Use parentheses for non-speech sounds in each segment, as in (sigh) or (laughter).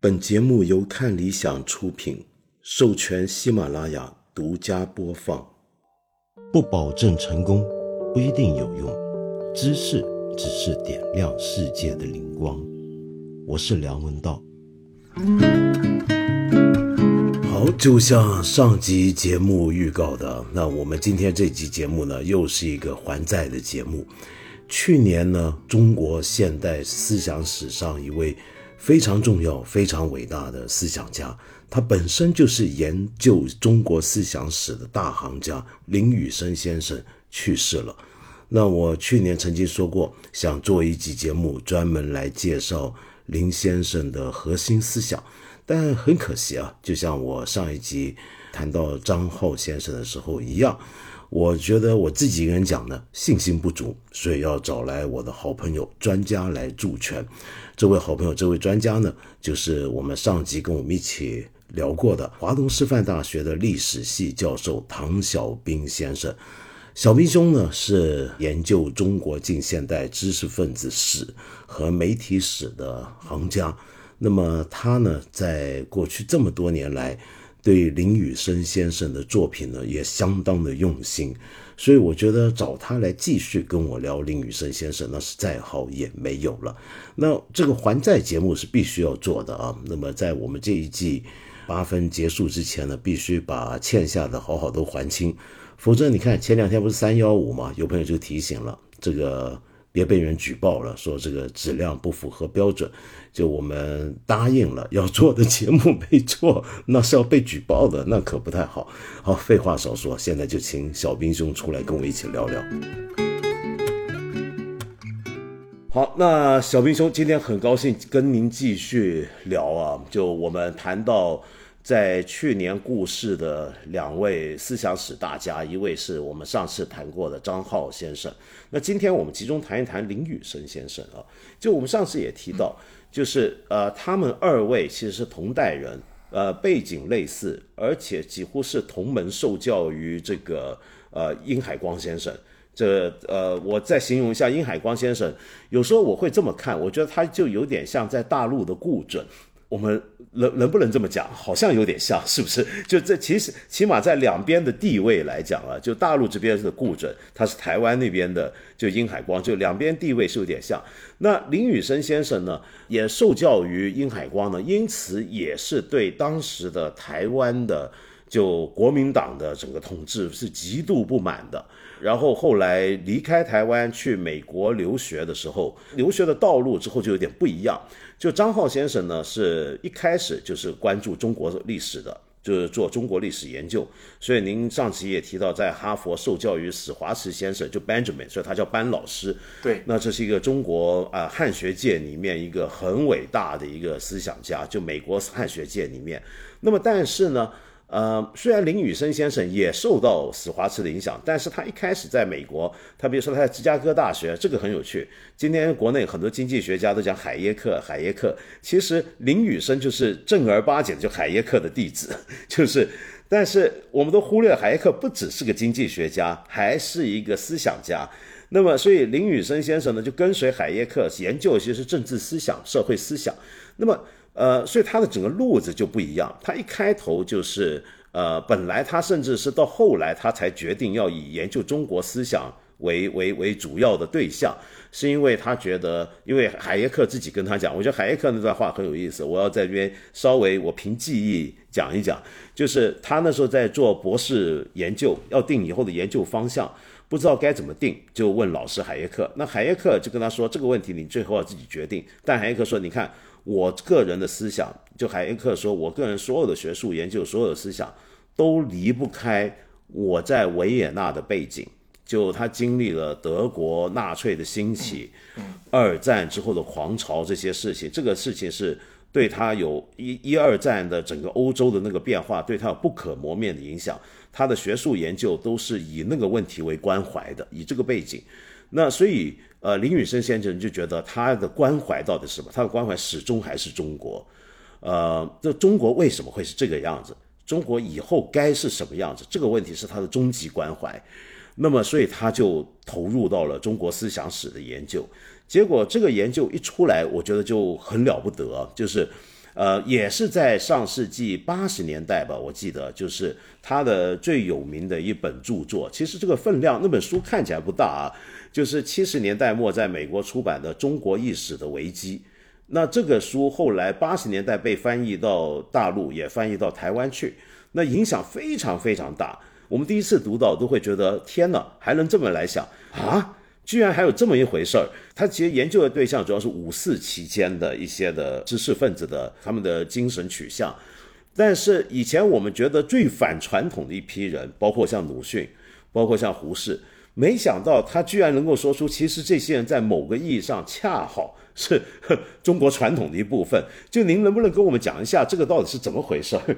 本节目由看理想出品，授权喜马拉雅独家播放。不保证成功，不一定有用。知识只是点亮世界的灵光。我是梁文道。好，就像上集节目预告的，那我们今天这集节目呢，又是一个还债的节目。去年呢，中国现代思想史上一位非常重要、非常伟大的思想家，他本身就是研究中国思想史的大行家林宇生先生去世了。那我去年曾经说过，想做一集节目专门来介绍林先生的核心思想，但很可惜啊，就像我上一集谈到张浩先生的时候一样。我觉得我自己一个人讲呢，信心不足，所以要找来我的好朋友专家来助拳。这位好朋友，这位专家呢，就是我们上集跟我们一起聊过的华东师范大学的历史系教授唐小兵先生。小兵兄呢，是研究中国近现代知识分子史和媒体史的行家。那么他呢，在过去这么多年来，对林雨生先生的作品呢，也相当的用心，所以我觉得找他来继续跟我聊林雨生先生，那是再好也没有了。那这个还债节目是必须要做的啊。那么在我们这一季八分结束之前呢，必须把欠下的好好都还清，否则你看前两天不是三幺五嘛，有朋友就提醒了这个。别被人举报了，说这个质量不符合标准，就我们答应了要做的节目没做，(laughs) 那是要被举报的，那可不太好。好，废话少说，现在就请小兵兄出来跟我一起聊聊。好，那小兵兄今天很高兴跟您继续聊啊，就我们谈到。在去年故世的两位思想史大家，一位是我们上次谈过的张浩先生。那今天我们集中谈一谈林宇生先生啊。就我们上次也提到，就是呃，他们二位其实是同代人，呃，背景类似，而且几乎是同门受教于这个呃殷海光先生。这呃，我再形容一下殷海光先生，有时候我会这么看，我觉得他就有点像在大陆的顾准。我们能能不能这么讲？好像有点像，是不是？就这其实起码在两边的地位来讲啊，就大陆这边是顾准，他是台湾那边的就殷海光，就两边地位是有点像。那林雨生先生呢，也受教于殷海光呢，因此也是对当时的台湾的就国民党的整个统治是极度不满的。然后后来离开台湾去美国留学的时候，留学的道路之后就有点不一样。就张浩先生呢，是一开始就是关注中国历史的，就是做中国历史研究。所以您上期也提到，在哈佛受教于史华慈先生，就 Benjamin，所以他叫班老师。对，那这是一个中国啊汉学界里面一个很伟大的一个思想家，就美国汉学界里面。那么但是呢？呃，虽然林雨生先生也受到史华茨的影响，但是他一开始在美国，他比如说他在芝加哥大学，这个很有趣。今天国内很多经济学家都讲海耶克，海耶克，其实林雨生就是正儿八经就海耶克的弟子，(laughs) 就是，但是我们都忽略海耶克不只是个经济学家，还是一个思想家。那么，所以林雨生先生呢，就跟随海耶克研究其实政治思想、社会思想。那么。呃，所以他的整个路子就不一样。他一开头就是，呃，本来他甚至是到后来他才决定要以研究中国思想为为为主要的对象，是因为他觉得，因为海耶克自己跟他讲，我觉得海耶克那段话很有意思，我要在这边稍微我凭记忆讲一讲，就是他那时候在做博士研究，要定以后的研究方向，不知道该怎么定，就问老师海耶克。那海耶克就跟他说，这个问题你最后要自己决定。但海耶克说，你看。我个人的思想，就海耶克说，我个人所有的学术研究，所有的思想都离不开我在维也纳的背景。就他经历了德国纳粹的兴起，二战之后的狂潮这些事情，这个事情是对他有一一二战的整个欧洲的那个变化，对他有不可磨灭的影响。他的学术研究都是以那个问题为关怀的，以这个背景。那所以。呃，林宇生先生就觉得他的关怀到底是什么？他的关怀始终还是中国。呃，这中国为什么会是这个样子？中国以后该是什么样子？这个问题是他的终极关怀。那么，所以他就投入到了中国思想史的研究。结果这个研究一出来，我觉得就很了不得，就是。呃，也是在上世纪八十年代吧，我记得就是他的最有名的一本著作。其实这个分量，那本书看起来不大啊，就是七十年代末在美国出版的《中国历史的危机》。那这个书后来八十年代被翻译到大陆，也翻译到台湾去，那影响非常非常大。我们第一次读到都会觉得天哪，还能这么来想啊？居然还有这么一回事儿。他其实研究的对象主要是五四期间的一些的知识分子的他们的精神取向。但是以前我们觉得最反传统的一批人，包括像鲁迅，包括像胡适，没想到他居然能够说出，其实这些人在某个意义上恰好。是 (laughs) 中国传统的一部分，就您能不能跟我们讲一下这个到底是怎么回事儿？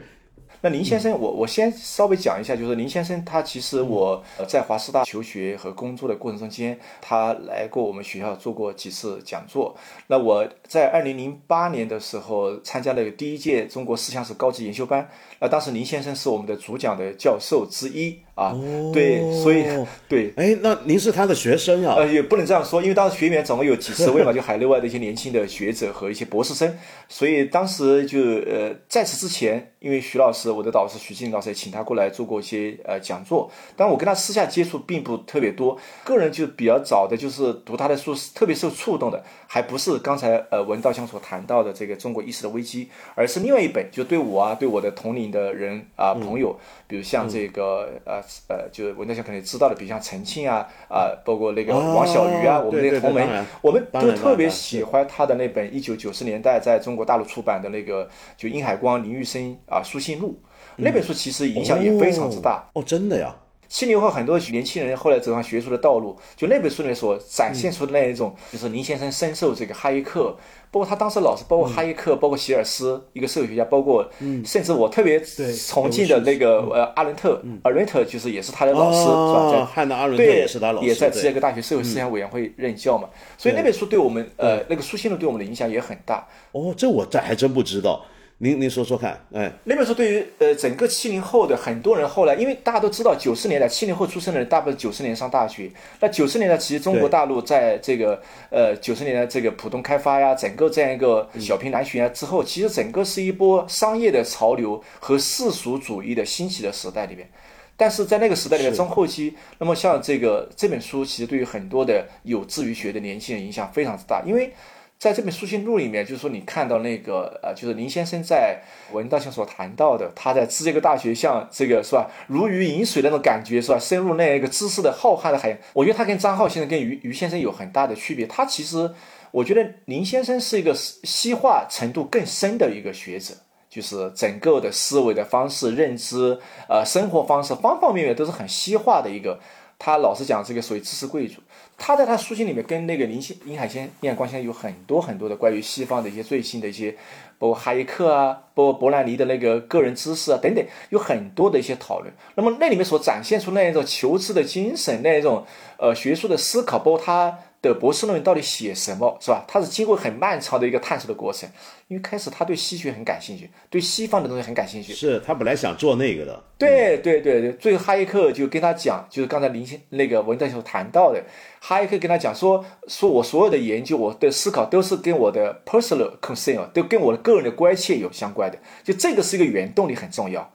那林先生，我我先稍微讲一下，就是林先生他其实我在华师大求学和工作的过程中间，他来过我们学校做过几次讲座。那我在二零零八年的时候参加了第一届中国思想史高级研修班，那当时林先生是我们的主讲的教授之一。啊，对，所以 (laughs) 对，哎，那您是他的学生啊？呃，也不能这样说，因为当时学员总共有几十位嘛，(laughs) 就海内外的一些年轻的学者和一些博士生，所以当时就呃，在此之前，因为徐老师，我的导师徐静老师也请他过来做过一些呃讲座，但我跟他私下接触并不特别多，个人就比较早的就是读他的书是，特别受触动的，还不是刚才呃文道香所谈到的这个中国意识的危机，而是另外一本，就对我啊，对我的同龄的人啊朋友，比如像这个呃。呃，就是文道祥肯定知道的，比如像陈庆啊，啊，包括那个王小鱼啊，我们那同门，我们都特别喜欢他的那本一九九十年代在中国大陆出版的那个就殷海光、林玉生啊书信录，那本书其实影响也非常之大。哦，真的呀。七零后很多年轻人后来走上学术的道路，就那本书里面所展现出的那一种，就是林先生深受这个哈耶克。包括他当时老师，包括哈耶克，包括希尔斯，一个社会学家，包括甚至我特别崇敬的那个呃阿伦特，阿伦特就是也是他的老师，是吧？在汉娜阿伦特也是他老师，也在芝加哥大学社会思想委员会任教嘛。所以那本书对我们呃那个书信录对我们的影响也很大。哦，这我这还真不知道。您您说说看，哎，那本书对于呃整个七零后的很多人后来，因为大家都知道九十年代七零后出生的人大部分九十年上大学，那九十年代其实中国大陆在这个呃九十年代这个浦东开发呀，整个这样一个小平南巡啊之后，其实整个是一波商业的潮流和世俗主义的兴起的时代里面，但是在那个时代里面中后期，那么像这个这本书其实对于很多的有志于学的年轻人影响非常之大，因为。在这本书信录里面，就是说你看到那个呃，就是林先生在文道上所谈到的，他在芝加哥大学像这个是吧，如鱼饮水那种感觉是吧，深入那一个知识的浩瀚的海洋。我觉得他跟张浩先生、跟于于先生有很大的区别。他其实，我觉得林先生是一个西化程度更深的一个学者，就是整个的思维的方式、认知、呃生活方式方方面面都是很西化的一个。他老是讲这个所谓知识贵族，他在他书信里面跟那个林先、林海先、林海光先有很多很多的关于西方的一些最新的一些，包括哈耶克啊，包括伯兰尼的那个个人知识啊等等，有很多的一些讨论。那么那里面所展现出那一种求知的精神，那一种呃学术的思考，包括他。的博士论文到底写什么是吧？他是经过很漫长的一个探索的过程，因为开始他对西学很感兴趣，对西方的东西很感兴趣。是他本来想做那个的。对对对对，最后哈耶克就跟他讲，就是刚才林先那个文代所谈到的，哈耶克跟他讲说，说我所有的研究，我的思考都是跟我的 personal concern，都跟我的个人的关切有相关的，就这个是一个原动力很重要。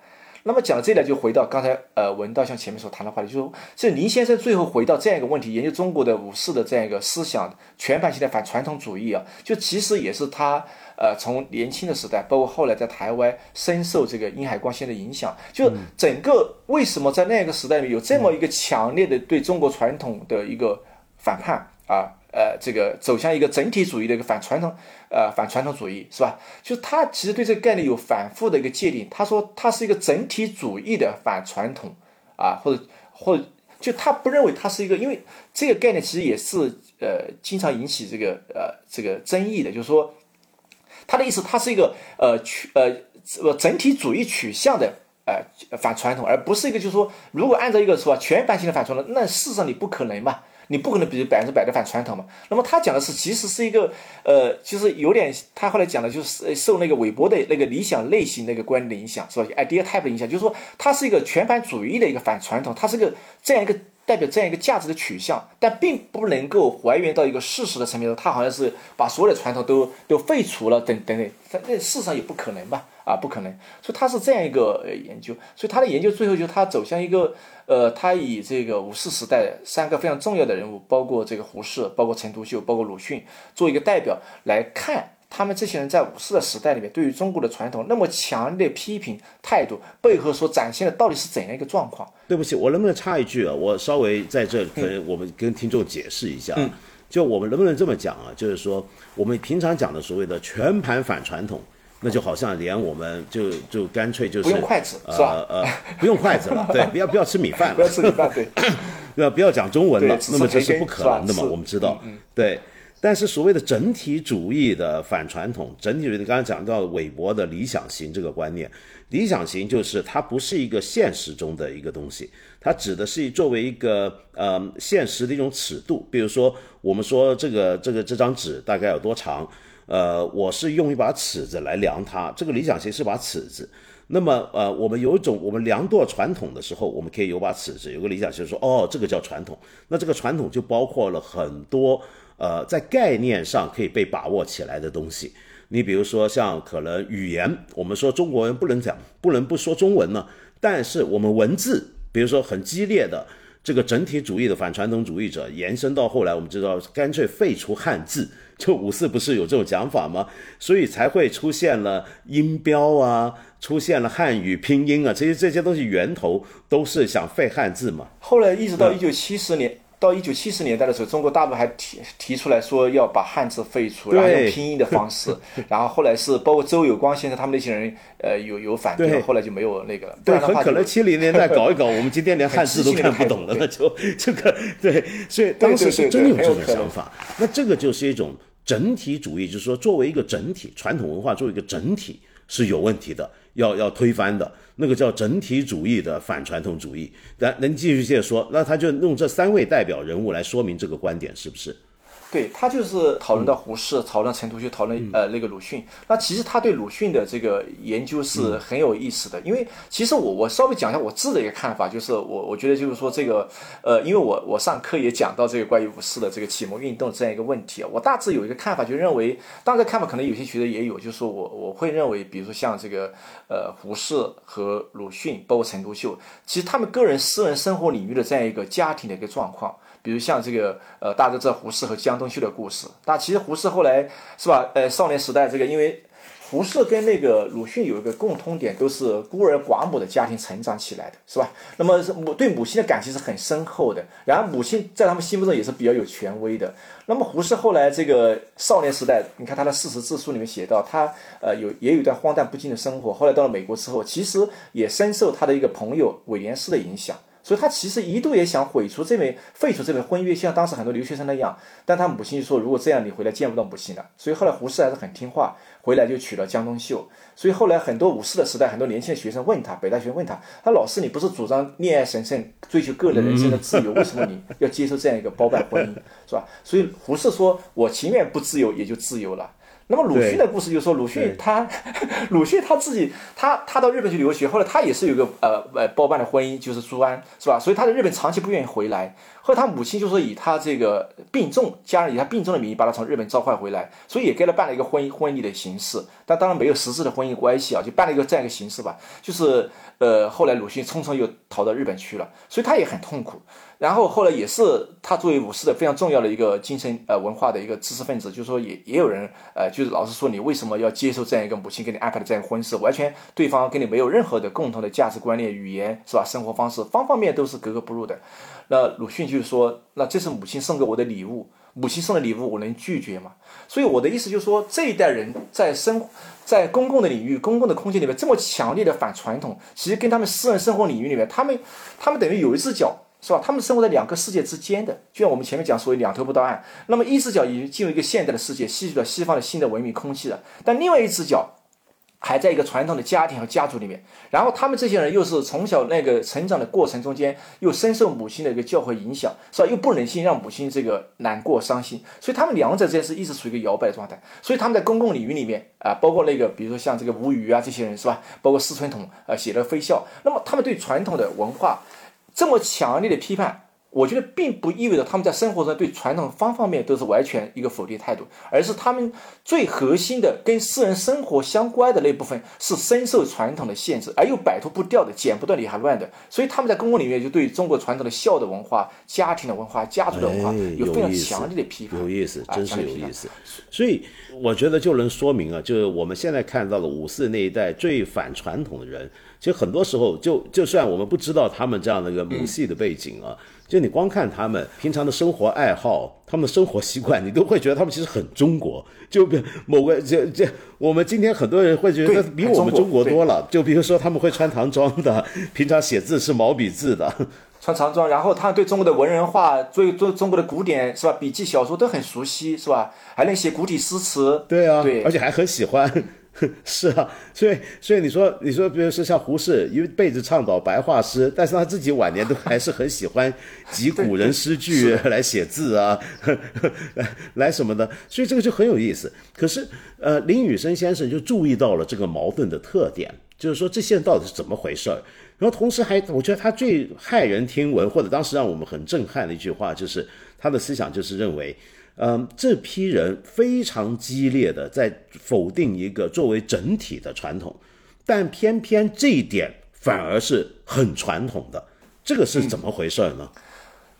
那么讲到这里，就回到刚才呃文道像前面所谈的话题，就是说，这林先生最后回到这样一个问题，研究中国的武士的这样一个思想全盘性的反传统主义啊，就其实也是他呃从年轻的时代，包括后来在台湾深受这个殷海光先的影响，就整个为什么在那个时代里有这么一个强烈的对中国传统的一个反叛啊？呃，这个走向一个整体主义的一个反传统，呃，反传统主义是吧？就是他其实对这个概念有反复的一个界定。他说他是一个整体主义的反传统啊，或者或者就他不认为他是一个，因为这个概念其实也是呃经常引起这个呃这个争议的。就是说他的意思，他是一个呃取呃整体主义取向的呃反传统，而不是一个就是说如果按照一个说全盘性的反传统，那事实上你不可能嘛。你不可能比百分之百的反传统嘛？那么他讲的是，其实是一个，呃，其实有点，他后来讲的就是受那个韦伯的那个理想类型那个观点影响，是吧？idea type 影响，就是说，它是一个全盘主义的一个反传统，它是个这样一个代表这样一个价值的取向，但并不能够还原到一个事实的层面上，他好像是把所有的传统都都废除了，等等等，那事实上也不可能吧？啊，不可能。所以他是这样一个呃研究，所以他的研究最后就他走向一个呃，他以这个五四时代三个非常重要的人物，包括这个胡适，包括陈独秀，包括鲁迅，做一个代表来看。他们这些人在五四的时代里面，对于中国的传统那么强烈批评态度背后所展现的到底是怎样一个状况？对不起，我能不能插一句啊？我稍微在这可能我们跟听众解释一下，就我们能不能这么讲啊？就是说我们平常讲的所谓的全盘反传统，那就好像连我们就就干脆就是不用筷子是吧？呃，不用筷子了，对，(laughs) 不要不要吃米饭了，不要吃米饭，对，要 (laughs) 不要讲中文了？那么这是不可能的嘛？我们知道，对。但是所谓的整体主义的反传统，整体主义刚刚讲到韦伯的理想型这个观念，理想型就是它不是一个现实中的一个东西，它指的是作为一个呃现实的一种尺度。比如说，我们说这个这个这张纸大概有多长，呃，我是用一把尺子来量它，这个理想型是把尺子。那么呃，我们有一种我们量度传统的时候，我们可以有把尺子，有个理想型说，哦，这个叫传统。那这个传统就包括了很多。呃，在概念上可以被把握起来的东西，你比如说像可能语言，我们说中国人不能讲，不能不说中文呢。但是我们文字，比如说很激烈的这个整体主义的反传统主义者，延伸到后来，我们知道干脆废除汉字，就五四不是有这种讲法吗？所以才会出现了音标啊，出现了汉语拼音啊，这些这些东西源头都是想废汉字嘛。后来一直到一九七十年。到一九七十年代的时候，中国大陆还提提出来说要把汉字废除，然后用拼音的方式。(laughs) 然后后来是包括周有光先生他们那些人，呃，有有反对，后来就没有那个了。对，很可能七零年代搞一搞，我们今天连汉字都 (laughs) 看不懂了，那就 (laughs) 这个对。所以当时是真有这种想法。那这个就是一种整体主义，就是说作为一个整体，传统文化作为一个整体是有问题的，要要推翻的。那个叫整体主义的反传统主义，咱能继续接着说，那他就用这三位代表人物来说明这个观点，是不是？对他就是讨论到胡适，讨论陈独秀，讨论呃那个鲁迅。那其实他对鲁迅的这个研究是很有意思的，因为其实我我稍微讲一下我自己的一个看法，就是我我觉得就是说这个呃，因为我我上课也讲到这个关于五四的这个启蒙运动这样一个问题啊，我大致有一个看法，就认为，当然看法可能有些学者也有，就是说我我会认为，比如说像这个呃胡适和鲁迅，包括陈独秀，其实他们个人私人生活领域的这样一个家庭的一个状况。比如像这个，呃，大家都知道胡适和江冬秀的故事。那其实胡适后来是吧？呃，少年时代这个，因为胡适跟那个鲁迅有一个共通点，都是孤儿寡母的家庭成长起来的，是吧？那么母对母亲的感情是很深厚的。然后母亲在他们心目中也是比较有权威的。那么胡适后来这个少年时代，你看他的《四十自述》里面写到，他呃有也有一段荒诞不经的生活。后来到了美国之后，其实也深受他的一个朋友韦廉斯的影响。所以他其实一度也想毁除这枚、废除这枚婚约，像当时很多留学生那样。但他母亲就说：“如果这样，你回来见不到母亲了。”所以后来胡适还是很听话，回来就娶了江冬秀。所以后来很多五四的时代，很多年轻的学生问他，北大学问他：“他老师，你不是主张恋爱神圣，追求个人人生的自由，为什么你要接受这样一个包办婚姻，是吧？”所以胡适说：“我情愿不自由，也就自由了。”那么鲁迅的故事就是说，鲁迅他，(laughs) 鲁迅他自己，他他到日本去留学，后来他也是有个呃呃包办的婚姻，就是朱安，是吧？所以他在日本长期不愿意回来。后来他母亲就说以他这个病重，家人以他病重的名义把他从日本召唤回来，所以也给他办了一个婚姻婚礼的形式，但当然没有实质的婚姻关系啊，就办了一个这样一个形式吧。就是呃后来鲁迅匆匆又逃到日本去了，所以他也很痛苦。然后后来也是他作为武士的非常重要的一个精神呃文化的一个知识分子，就是说也也有人呃就是老是说你为什么要接受这样一个母亲给你安排的这样婚事，完全对方跟你没有任何的共同的价值观念、语言是吧？生活方式方方面面都是格格不入的。那鲁迅就是说，那这是母亲送给我的礼物，母亲送的礼物我能拒绝吗？所以我的意思就是说，这一代人在生在公共的领域、公共的空间里面这么强烈的反传统，其实跟他们私人生活领域里面，他们他们等于有一只脚。是吧？他们生活在两个世界之间的，就像我们前面讲所谓两头不到岸。那么一只脚已经进入一个现代的世界，吸取了西方的新的文明空气了，但另外一只脚还在一个传统的家庭和家族里面。然后他们这些人又是从小那个成长的过程中间，又深受母亲的一个教诲影响，是吧？又不忍心让母亲这个难过伤心，所以他们两者之间是一直处于一个摇摆的状态。所以他们在公共领域里面啊，包括那个比如说像这个吴语啊这些人是吧？包括施存统啊写的《飞笑》，那么他们对传统的文化。这么强烈的批判，我觉得并不意味着他们在生活中对传统方方面面都是完全一个否定态度，而是他们最核心的跟私人生活相关的那部分是深受传统的限制，而又摆脱不掉的、剪不断理还乱的。所以他们在公共领域就对中国传统的孝的文化、家庭的文化、家族的文化有非常强烈的批判。有意思，真是有意思。所以我觉得就能说明啊，就是我们现在看到的五四那一代最反传统的人。其实很多时候，就就算我们不知道他们这样的一个母系的背景啊，就你光看他们平常的生活爱好、他们的生活习惯，你都会觉得他们其实很中国。就比某个这这，我们今天很多人会觉得比我们中国多了。就比如说他们会穿唐装的，平常写字是毛笔字的，(laughs) 穿唐装，然后他对中国的文人画、对中中国的古典是吧，笔记小说都很熟悉是吧？还能写古体诗词。对啊，对，而且还很喜欢。(laughs) 是啊，所以所以你说你说，比如说像胡适一辈子倡导白话诗，但是他自己晚年都还是很喜欢集 (laughs) 古人诗句来写字啊，来 (laughs) 来什么的，所以这个就很有意思。可是呃，林雨生先生就注意到了这个矛盾的特点，就是说这些人到底是怎么回事儿。然后同时还，我觉得他最骇人听闻或者当时让我们很震撼的一句话，就是他的思想就是认为。嗯，这批人非常激烈的在否定一个作为整体的传统，但偏偏这一点反而是很传统的，这个是怎么回事呢？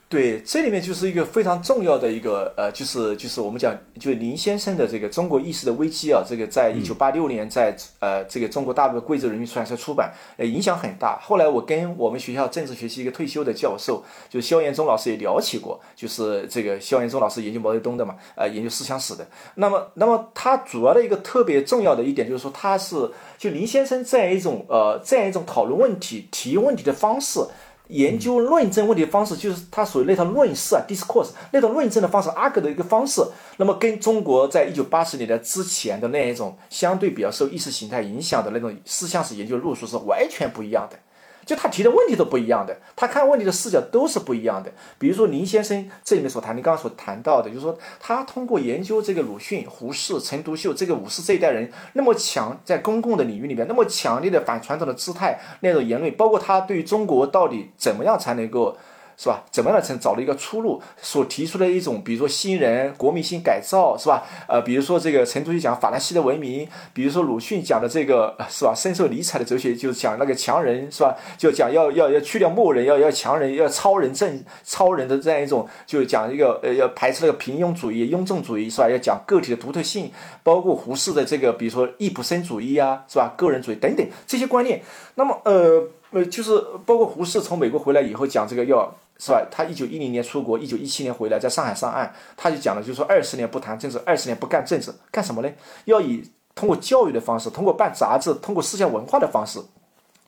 对，这里面就是一个非常重要的一个呃，就是就是我们讲，就林先生的这个中国意识的危机啊，这个在一九八六年在呃这个中国大陆的贵州人民出版社出版，呃影响很大。后来我跟我们学校政治学系一个退休的教授，就是肖延忠老师也聊起过，就是这个肖延忠老师研究毛泽东的嘛，呃研究思想史的。那么那么他主要的一个特别重要的一点就是说，他是就林先生这样一种呃这样一种讨论问题、提问题的方式。研究论证问题的方式，就是他属于那套论事啊，discourse 那套论证的方式，argue 的一个方式，那么跟中国在一九八十年代之前的那一种相对比较受意识形态影响的那种思想史研究路数是完全不一样的。就他提的问题都不一样的，他看问题的视角都是不一样的。比如说林先生这里面所谈，你刚刚所谈到的，就是说他通过研究这个鲁迅、胡适、陈独秀这个五四这一代人那么强，在公共的领域里面那么强烈的反传统的姿态那种言论，包括他对于中国到底怎么样才能够。是吧？怎么样才找了一个出路？所提出的一种，比如说新人国民性改造，是吧？呃，比如说这个陈独秀讲法兰西的文明，比如说鲁迅讲的这个，是吧？深受尼采的哲学，就是讲那个强人，是吧？就讲要要要去掉末人，要要强人，要超人正超人的这样一种，就讲一个呃，要排斥那个平庸主义、庸众主义，是吧？要讲个体的独特性，包括胡适的这个，比如说易卜生主义啊，是吧？个人主义等等这些观念。那么，呃呃，就是包括胡适从美国回来以后讲这个要。是吧？他一九一零年出国，一九一七年回来，在上海上岸，他就讲了，就是说二十年不谈政治，二十年不干政治，干什么呢？要以通过教育的方式，通过办杂志，通过思想文化的方式，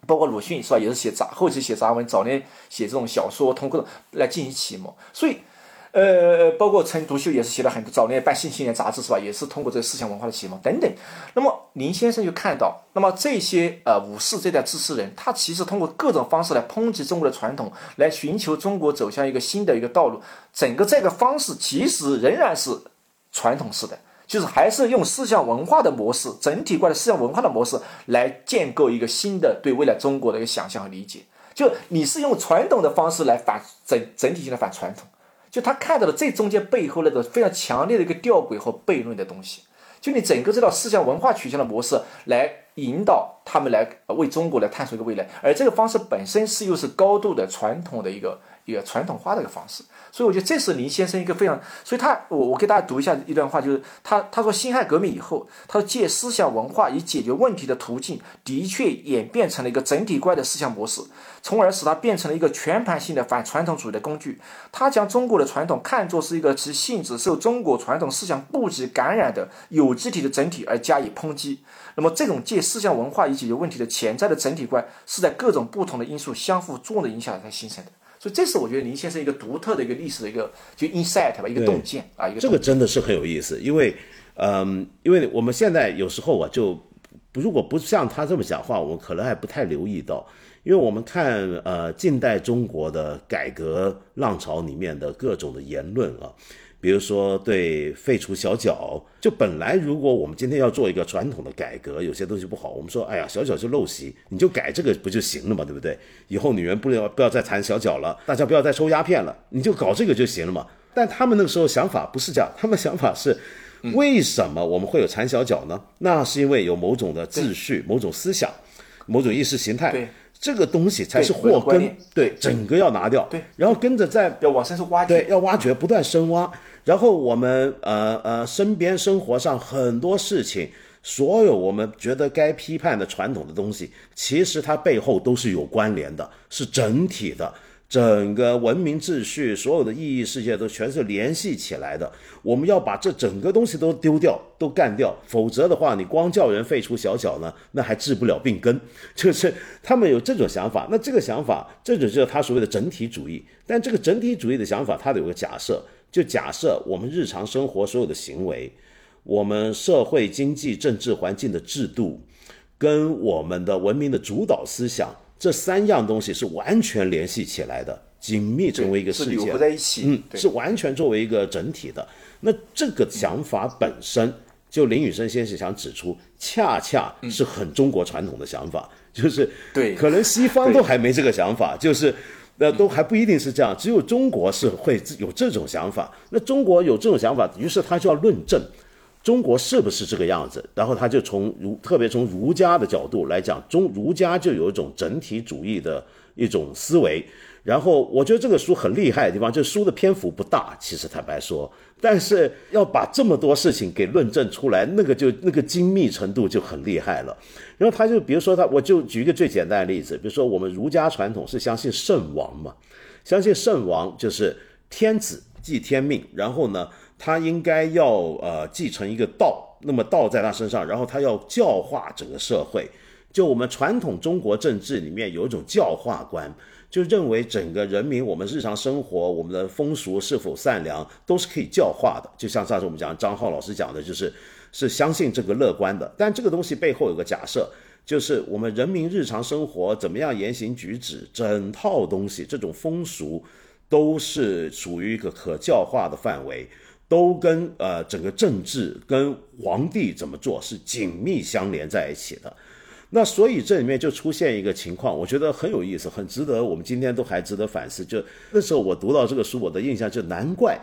包括鲁迅是吧，也是写杂，后期写杂文，早年写这种小说，通过来进行启蒙，所以。呃，包括陈独秀也是写了很多，早年办《新青年》杂志是吧？也是通过这个思想文化的启蒙等等。那么林先生就看到，那么这些呃五四这代知识人，他其实通过各种方式来抨击中国的传统，来寻求中国走向一个新的一个道路。整个这个方式其实仍然是传统式的，就是还是用思想文化的模式，整体化的思想文化的模式来建构一个新的对未来中国的一个想象和理解。就你是用传统的方式来反整整体性的反传统。就他看到了这中间背后那个非常强烈的一个吊诡和悖论的东西，就你整个这套思想文化取向的模式来引导他们来为中国来探索一个未来，而这个方式本身是又是高度的传统的一个一个传统化的一个方式。所以我觉得这是林先生一个非常，所以他我我给大家读一下一段话，就是他他说辛亥革命以后，他说借思想文化以解决问题的途径，的确演变成了一个整体怪的思想模式，从而使它变成了一个全盘性的反传统主义的工具。他将中国的传统看作是一个其性质受中国传统思想布局感染的有机体的整体而加以抨击。那么这种借思想文化以解决问题的潜在的整体观，是在各种不同的因素相互作用的影响下才形成的。所以这是我觉得林先生一个独特的一个历史的一个就 insight 吧，一个洞见啊，一个这个真的是很有意思，因为嗯，因为我们现在有时候啊，就如果不像他这么讲话，我们可能还不太留意到，因为我们看呃近代中国的改革浪潮里面的各种的言论啊，比如说对废除小脚，就本来如果我们今天要做一个传统的改革，有些东西不好，我们说哎呀小脚就陋习，你就改这个不就行了嘛，对不对？以后女人不要不要再缠小脚了，大家不要再抽鸦片了，你就搞这个就行了嘛。但他们那个时候想法不是这样，他们想法是，为什么我们会有缠小脚呢？那是因为有某种的秩序、某种思想、某种意识形态。对。这个东西才是祸根，对，整个要拿掉，对，然后跟着再要往深处挖掘，对，要挖掘，不断深挖。然后我们呃呃身边生活上很多事情，所有我们觉得该批判的传统的东西，其实它背后都是有关联的，是整体的。整个文明秩序，所有的意义世界都全是联系起来的。我们要把这整个东西都丢掉，都干掉，否则的话，你光叫人废除小脚呢，那还治不了病根。就是他们有这种想法，那这个想法，这就是他所谓的整体主义。但这个整体主义的想法，它有个假设，就假设我们日常生活所有的行为，我们社会、经济、政治环境的制度，跟我们的文明的主导思想。这三样东西是完全联系起来的，紧密成为一个世界，在一起，嗯，是完全作为一个整体的。那这个想法本身，就林宇生先生想指出，恰恰是很中国传统的想法，就是对，可能西方都还没这个想法，就是那都还不一定是这样，只有中国是会有这种想法。那中国有这种想法，于是他就要论证。中国是不是这个样子？然后他就从儒，特别从儒家的角度来讲，中儒家就有一种整体主义的一种思维。然后我觉得这个书很厉害的地方，就是书的篇幅不大，其实坦白说，但是要把这么多事情给论证出来，那个就那个精密程度就很厉害了。然后他就比如说他，我就举一个最简单的例子，比如说我们儒家传统是相信圣王嘛，相信圣王就是天子即天命，然后呢。他应该要呃继承一个道，那么道在他身上，然后他要教化整个社会。就我们传统中国政治里面有一种教化观，就认为整个人民我们日常生活我们的风俗是否善良都是可以教化的。就像上次我们讲张浩老师讲的，就是是相信这个乐观的。但这个东西背后有个假设，就是我们人民日常生活怎么样言行举止，整套东西这种风俗都是属于一个可教化的范围。都跟呃整个政治跟皇帝怎么做是紧密相连在一起的，那所以这里面就出现一个情况，我觉得很有意思，很值得我们今天都还值得反思。就那时候我读到这个书，我的印象就难怪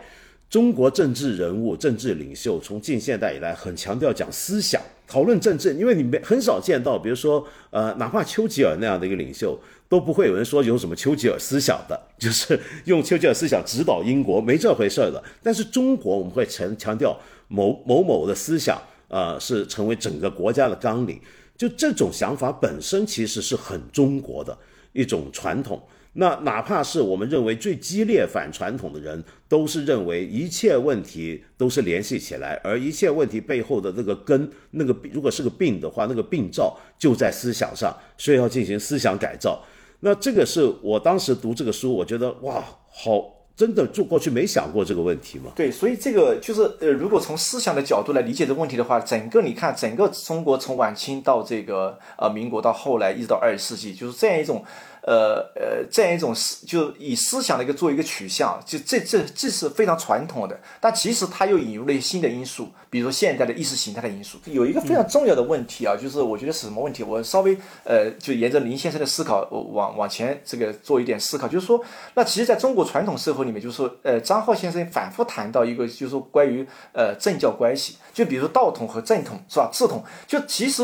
中国政治人物、政治领袖从近现代以来很强调讲思想。讨论政治，因为你没很少见到，比如说，呃，哪怕丘吉尔那样的一个领袖，都不会有人说有什么丘吉尔思想的，(laughs) 就是用丘吉尔思想指导英国，没这回事儿的。但是中国我们会强强调某某某的思想，呃，是成为整个国家的纲领，就这种想法本身其实是很中国的一种传统。那哪怕是我们认为最激烈反传统的人，都是认为一切问题都是联系起来，而一切问题背后的那个根，那个如果是个病的话，那个病灶就在思想上，所以要进行思想改造。那这个是我当时读这个书，我觉得哇，好。真的就过去没想过这个问题嘛？对，所以这个就是呃，如果从思想的角度来理解这个问题的话，整个你看，整个中国从晚清到这个呃民国到后来一直到二十世纪，就是这样一种。呃呃，这样一种思，就以思想的一个做一个取向，就这这这是非常传统的。但其实它又引入了一些新的因素，比如说现代的意识形态的因素。有一个非常重要的问题啊，就是我觉得是什么问题？我稍微呃，就沿着林先生的思考往往前这个做一点思考，就是说，那其实在中国传统社会里面，就是说，呃，张浩先生反复谈到一个，就是说关于呃政教关系，就比如说道统和正统是吧？正统就其实。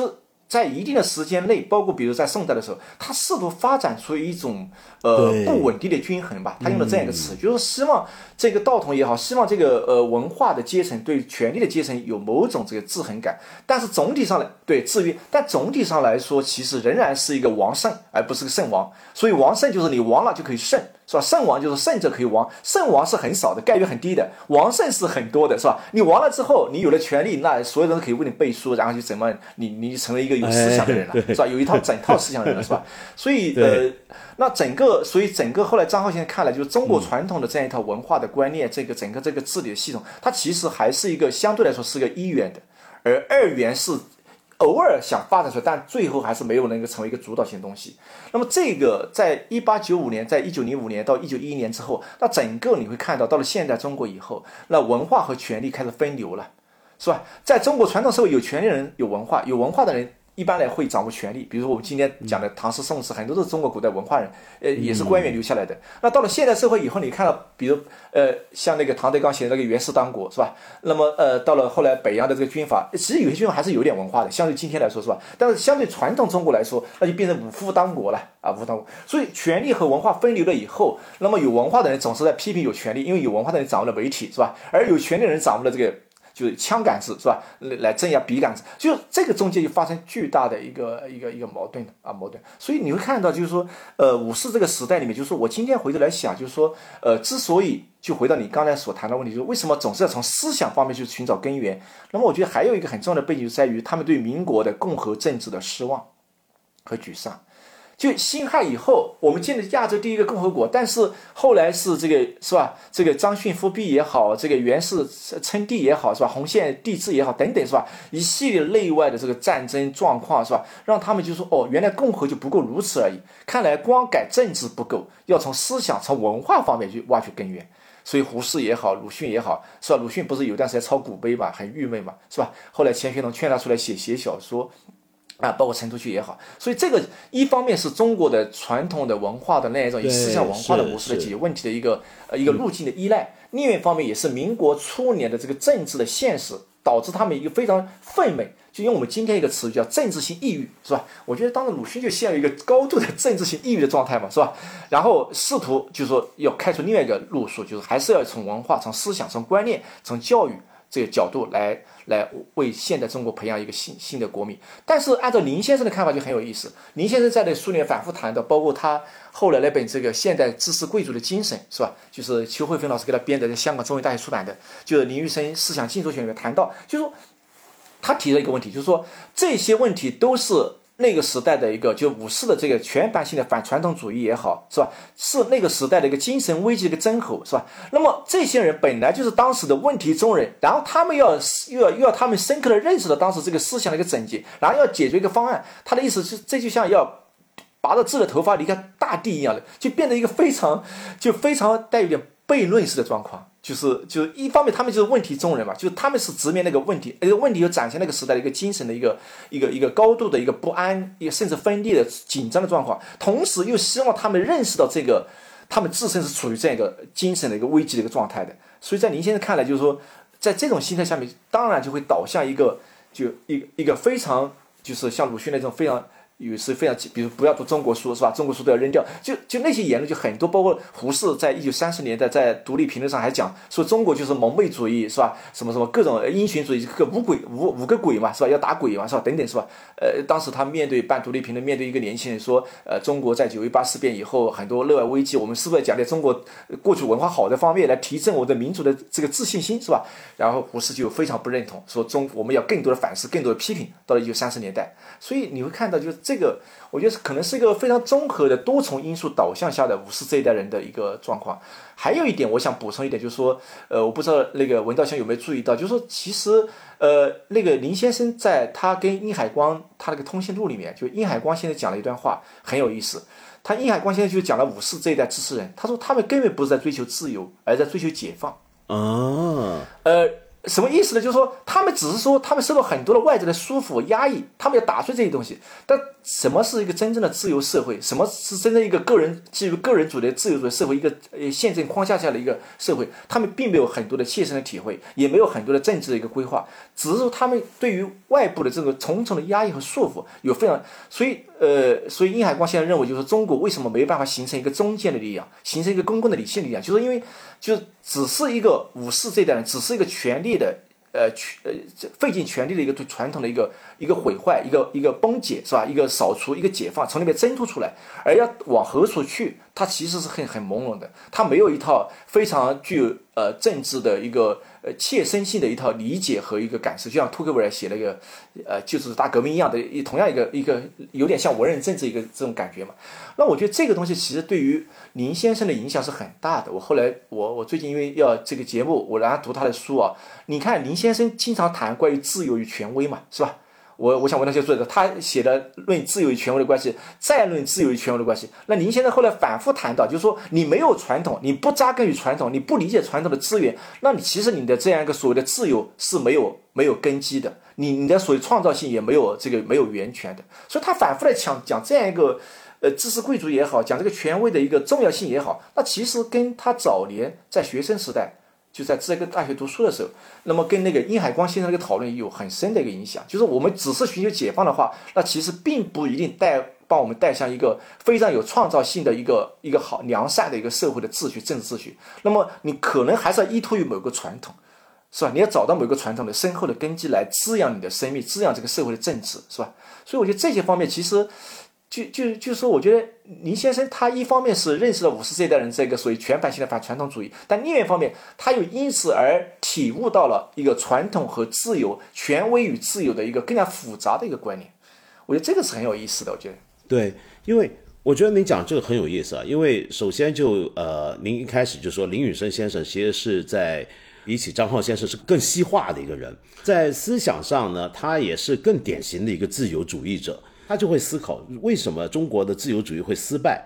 在一定的时间内，包括比如在宋代的时候，他试图发展出一种呃不稳定的均衡吧。他用了这样一个词，就是希望这个道统也好，希望这个呃文化的阶层对权力的阶层有某种这个制衡感。但是总体上来对制约，但总体上来说，其实仍然是一个王胜，而不是个圣王。所以王胜就是你亡了就可以胜。是吧？圣王就是胜者可以亡，圣王是很少的，概率很低的，王胜是很多的，是吧？你亡了之后，你有了权利，那所有人都可以为你背书，然后就怎么你你成为一个有思想的人了，是吧？有一套整套思想的人了，是吧？(laughs) 所以呃，那整个所以整个后来张浩先生看来，就是中国传统的这样一套文化的观念，这个整个这个治理的系统，它其实还是一个相对来说是个一元的，而二元是。偶尔想发展出来，但最后还是没有能够成为一个主导性东西。那么这个在一八九五年，在一九零五年到一九一一年之后，那整个你会看到，到了现代中国以后，那文化和权力开始分流了，是吧？在中国传统社会，有权利人有文化，有文化的人。一般来会掌握权力，比如说我们今天讲的唐诗宋词，很多都是中国古代文化人，呃，也是官员留下来的。那到了现代社会以后，你看到，比如呃，像那个唐德刚写的那个《袁氏当国》，是吧？那么呃，到了后来北洋的这个军阀，其实有些军阀还是有点文化的，相对今天来说，是吧？但是相对传统中国来说，那就变成武夫当国了啊，武夫当国。所以权力和文化分流了以后，那么有文化的人总是在批评有权力，因为有文化的人掌握了媒体，是吧？而有权力的人掌握了这个。就是枪杆子是吧？来来镇压笔杆子，就这个中间就发生巨大的一个一个一个矛盾啊矛盾。所以你会看到，就是说，呃，武士这个时代里面，就是说我今天回头来想，就是说，呃，之所以就回到你刚才所谈的问题，就是为什么总是要从思想方面去寻找根源？那么我觉得还有一个很重要的背景，在于他们对民国的共和政治的失望和沮丧。就辛亥以后，我们建立亚洲第一个共和国，但是后来是这个是吧？这个张逊复辟也好，这个袁氏称帝也好，是吧？洪宪帝制也好，等等，是吧？一系列内外的这个战争状况，是吧？让他们就说哦，原来共和就不够如此而已。看来光改政治不够，要从思想、从文化方面去挖掘根源。所以胡适也好，鲁迅也好，是吧？鲁迅不是有段时间抄古碑嘛，很郁闷嘛，是吧？后来钱学农劝他出来写写小说。啊，包括成都区也好，所以这个一方面是中国的传统的文化的那一种以思想文化的模式来解决问题的一个呃一个路径的依赖，另外一方面也是民国初年的这个政治的现实导致他们一个非常愤懑，就用我们今天一个词语叫政治性抑郁，是吧？我觉得当时鲁迅就陷入一个高度的政治性抑郁的状态嘛，是吧？然后试图就是说要开出另外一个路数，就是还是要从文化、从思想、从观念、从教育这个角度来。来为现代中国培养一个新新的国民，但是按照林先生的看法就很有意思。林先生在那书里面反复谈到，包括他后来那本这个《现代知识贵族的精神》，是吧？就是邱慧芬老师给他编的，在香港中文大学出版的，就是林玉生思想进入学里面谈到，就是说他提了一个问题，就是说这些问题都是。那个时代的一个，就武士的这个全盘性的反传统主义也好，是吧？是那个时代的一个精神危机的一个征候，是吧？那么这些人本来就是当时的问题中人，然后他们要又要又要他们深刻的认识到当时这个思想的一个症结，然后要解决一个方案。他的意思是，这就像要拔着自己的头发离开大地一样的，就变得一个非常就非常带有点悖论式的状况。就是就是一方面，他们就是问题中人嘛，就是他们是直面那个问题，那个问题又展现那个时代的一个精神的一个一个一个高度的一个不安，一个甚至分裂的紧张的状况，同时又希望他们认识到这个，他们自身是处于这样一个精神的一个危机的一个状态的。所以在林先生看来，就是说，在这种心态下面，当然就会导向一个就一一个非常就是像鲁迅那种非常。有时非常，比如不要读中国书，是吧？中国书都要扔掉，就就那些言论就很多，包括胡适在一九三十年代在独立评论上还讲说中国就是蒙昧主义，是吧？什么什么各种英雄主义，个五鬼五五个鬼嘛，是吧？要打鬼嘛，是吧？等等，是吧？呃，当时他面对办独立评论，面对一个年轻人说，呃，中国在九一八事变以后很多内外危机，我们是不是讲点中国过去文化好的方面来提振我的民族的这个自信心，是吧？然后胡适就非常不认同，说中我们要更多的反思，更多的批评。到了一九三十年代，所以你会看到就是。这个我觉得是可能是一个非常综合的多重因素导向下的五四这一代人的一个状况。还有一点，我想补充一点，就是说，呃，我不知道那个文道兄有没有注意到，就是说，其实，呃，那个林先生在他跟殷海光他那个通信录里面，就殷海光先生讲了一段话，很有意思。他殷海光先生就讲了五四这一代知识人，他说他们根本不是在追求自由，而在追求解放。啊，呃。什么意思呢？就是说，他们只是说，他们受到很多的外在的束缚、压抑，他们要打碎这些东西。但什么是一个真正的自由社会？什么是真正一个个人基于个人主义的自由主义社会？一个呃宪政框架下的一个社会，他们并没有很多的切身的体会，也没有很多的政治的一个规划，只是说他们对于外部的这个重重的压抑和束缚有非常。所以，呃，所以殷海光现在认为，就是中国为什么没有办法形成一个中坚的力量，形成一个公共的理性力量，就是因为。就只是一个武士这代人，只是一个权力的，呃，权呃费尽全力的一个对传统的一个一个毁坏，一个一个崩解，是吧？一个扫除，一个解放，从里面挣脱出来，而要往何处去？它其实是很很朦胧的，它没有一套非常具有呃政治的一个。呃，切身性的一套理解和一个感受，就像托克维尔写了一个，呃，就是大革命一样的，一同样一个一个有点像文人政治一个这种感觉嘛。那我觉得这个东西其实对于林先生的影响是很大的。我后来我我最近因为要这个节目，我然后读他的书啊，你看林先生经常谈关于自由与权威嘛，是吧？我我想问那些作者，他写的论自由与权威的关系，再论自由与权威的关系。那您现在后来反复谈到，就是说你没有传统，你不扎根于传统，你不理解传统的资源，那你其实你的这样一个所谓的自由是没有没有根基的，你你的所谓创造性也没有这个没有源泉的。所以他反复的讲讲这样一个。呃，知识贵族也好，讲这个权威的一个重要性也好，那其实跟他早年在学生时代就在这个大学读书的时候，那么跟那个殷海光先生那个讨论有很深的一个影响。就是我们只是寻求解放的话，那其实并不一定带帮我们带向一个非常有创造性的一个一个好良善的一个社会的秩序、政治秩序。那么你可能还是要依托于某个传统，是吧？你要找到某个传统的深厚的根基来滋养你的生命，滋养这个社会的政治，是吧？所以我觉得这些方面其实。就就就是说，我觉得林先生他一方面是认识了五十这一代人这个属于全盘性的反传统主义，但另一方面他又因此而体悟到了一个传统和自由、权威与自由的一个更加复杂的一个观念。我觉得这个是很有意思的。我觉得对，因为我觉得您讲这个很有意思啊。因为首先就呃，您一开始就说林宇生先生其实是在比起张浩先生是更西化的一个人，在思想上呢，他也是更典型的一个自由主义者。他就会思考为什么中国的自由主义会失败，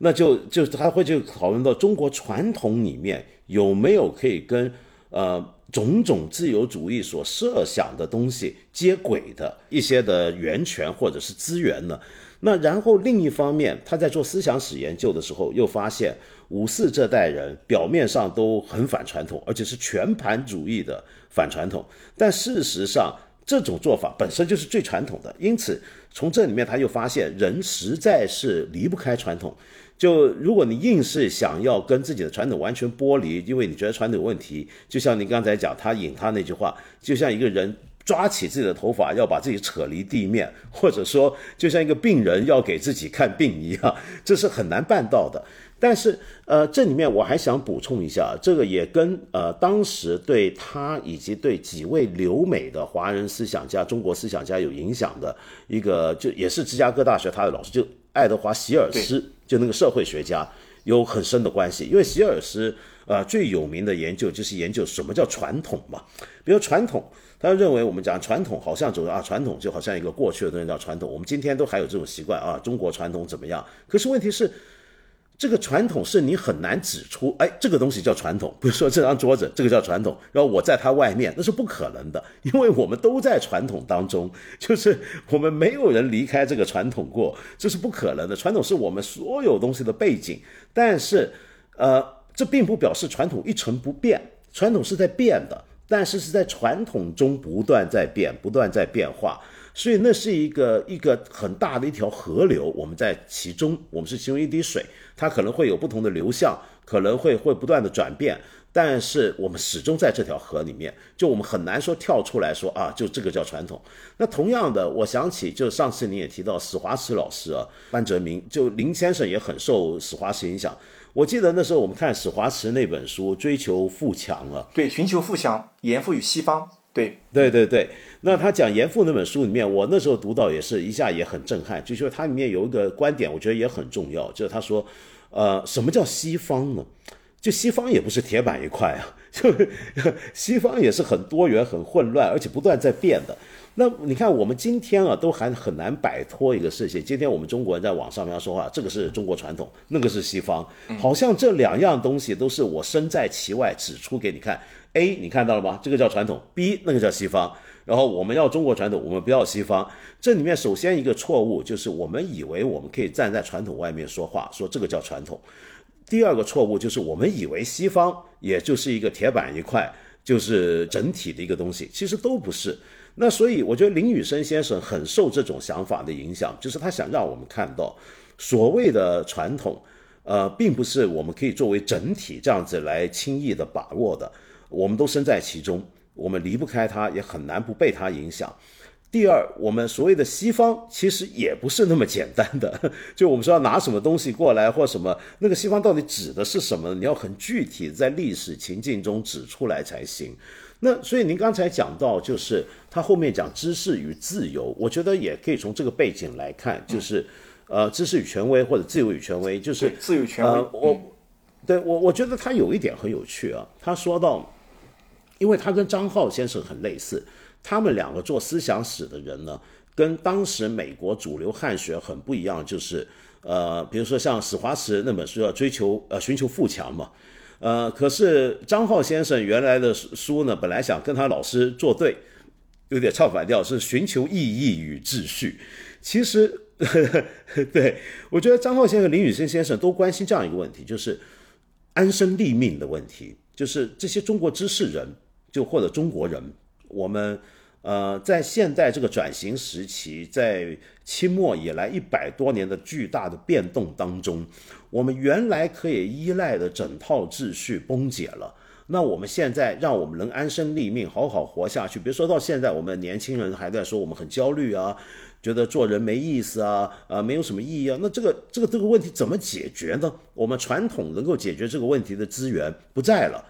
那就就他会就讨论到中国传统里面有没有可以跟呃种种自由主义所设想的东西接轨的一些的源泉或者是资源呢？那然后另一方面，他在做思想史研究的时候，又发现五四这代人表面上都很反传统，而且是全盘主义的反传统，但事实上。这种做法本身就是最传统的，因此从这里面他又发现人实在是离不开传统。就如果你硬是想要跟自己的传统完全剥离，因为你觉得传统有问题，就像你刚才讲，他引他那句话，就像一个人抓起自己的头发要把自己扯离地面，或者说就像一个病人要给自己看病一样，这是很难办到的。但是，呃，这里面我还想补充一下，这个也跟呃当时对他以及对几位留美的华人思想家、中国思想家有影响的一个，就也是芝加哥大学他的老师，就爱德华席尔斯，就那个社会学家，有很深的关系。因为席尔斯，呃，最有名的研究就是研究什么叫传统嘛。比如传统，他认为我们讲传统好像总是啊，传统就好像一个过去的东西叫传统，我们今天都还有这种习惯啊，中国传统怎么样？可是问题是。这个传统是你很难指出，哎，这个东西叫传统。(laughs) 比如说这张桌子，这个叫传统，然后我在它外面，那是不可能的，因为我们都在传统当中，就是我们没有人离开这个传统过，这是不可能的。传统是我们所有东西的背景，但是，呃，这并不表示传统一成不变，传统是在变的，但是是在传统中不断在变，不断在变化。所以那是一个一个很大的一条河流，我们在其中，我们是其中一滴水，它可能会有不同的流向，可能会会不断的转变，但是我们始终在这条河里面，就我们很难说跳出来说啊，就这个叫传统。那同样的，我想起就上次你也提到史华池老师啊，班哲明，就林先生也很受史华池影响。我记得那时候我们看史华池那本书《追求富强》啊，对，寻求富强，严复与西方。对对对对，那他讲严复那本书里面，我那时候读到也是一下也很震撼，就说他里面有一个观点，我觉得也很重要，就是他说，呃，什么叫西方呢？就西方也不是铁板一块啊，(laughs) 就西方也是很多元、很混乱，而且不断在变的。那你看，我们今天啊，都还很难摆脱一个事情。今天我们中国人在网上面说话，这个是中国传统，那个是西方，好像这两样东西都是我身在其外指出给你看。A，你看到了吗？这个叫传统。B，那个叫西方。然后我们要中国传统，我们不要西方。这里面首先一个错误就是我们以为我们可以站在传统外面说话，说这个叫传统。第二个错误就是我们以为西方也就是一个铁板一块，就是整体的一个东西，其实都不是。那所以我觉得林雨生先生很受这种想法的影响，就是他想让我们看到所谓的传统，呃，并不是我们可以作为整体这样子来轻易的把握的。我们都身在其中，我们离不开它，也很难不被它影响。第二，我们所谓的西方其实也不是那么简单的，(laughs) 就我们说要拿什么东西过来或什么，那个西方到底指的是什么？你要很具体在历史情境中指出来才行。那所以您刚才讲到，就是他后面讲知识与自由，我觉得也可以从这个背景来看，就是呃，知识与权威或者自由与权威，就是自由权威。我对我我觉得他有一点很有趣啊，他说到。因为他跟张浩先生很类似，他们两个做思想史的人呢，跟当时美国主流汉学很不一样，就是呃，比如说像史华慈那本书要追求呃寻求富强嘛，呃，可是张浩先生原来的书呢，本来想跟他老师作对，有点唱反调，是寻求意义与秩序。其实，(laughs) 对我觉得张浩先生、林宇生先生都关心这样一个问题，就是安身立命的问题，就是这些中国知识人，就或者中国人，我们呃，在现代这个转型时期，在清末以来一百多年的巨大的变动当中，我们原来可以依赖的整套秩序崩解了。那我们现在让我们能安身立命，好好活下去。比如说到现在，我们年轻人还在说我们很焦虑啊。觉得做人没意思啊，啊，没有什么意义啊，那这个这个这个问题怎么解决呢？我们传统能够解决这个问题的资源不在了，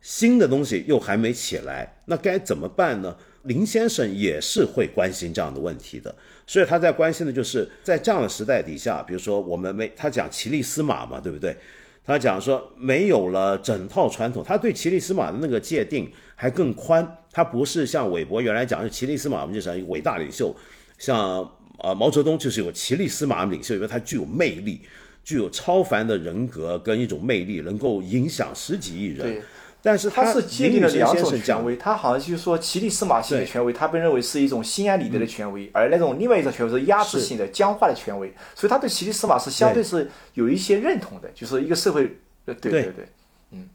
新的东西又还没起来，那该怎么办呢？林先生也是会关心这样的问题的，所以他在关心的就是在这样的时代底下，比如说我们没他讲骑力司马嘛，对不对？他讲说没有了整套传统，他对骑力司马的那个界定还更宽，他不是像韦伯原来讲的骑力司马，我们就讲伟大领袖。像呃毛泽东就是有个骑力司马领袖，因为他具有魅力，具有超凡的人格跟一种魅力，能够影响十几亿人。对，但是他是界定了两种权威，他好像就是说骑力司马性的权威，他被认为是一种心安理得的权威，而那种另外一种权威是压制性的、僵化的权威，所以他对骑力司马是相对是有一些认同的，就是一个社会，对对对，嗯，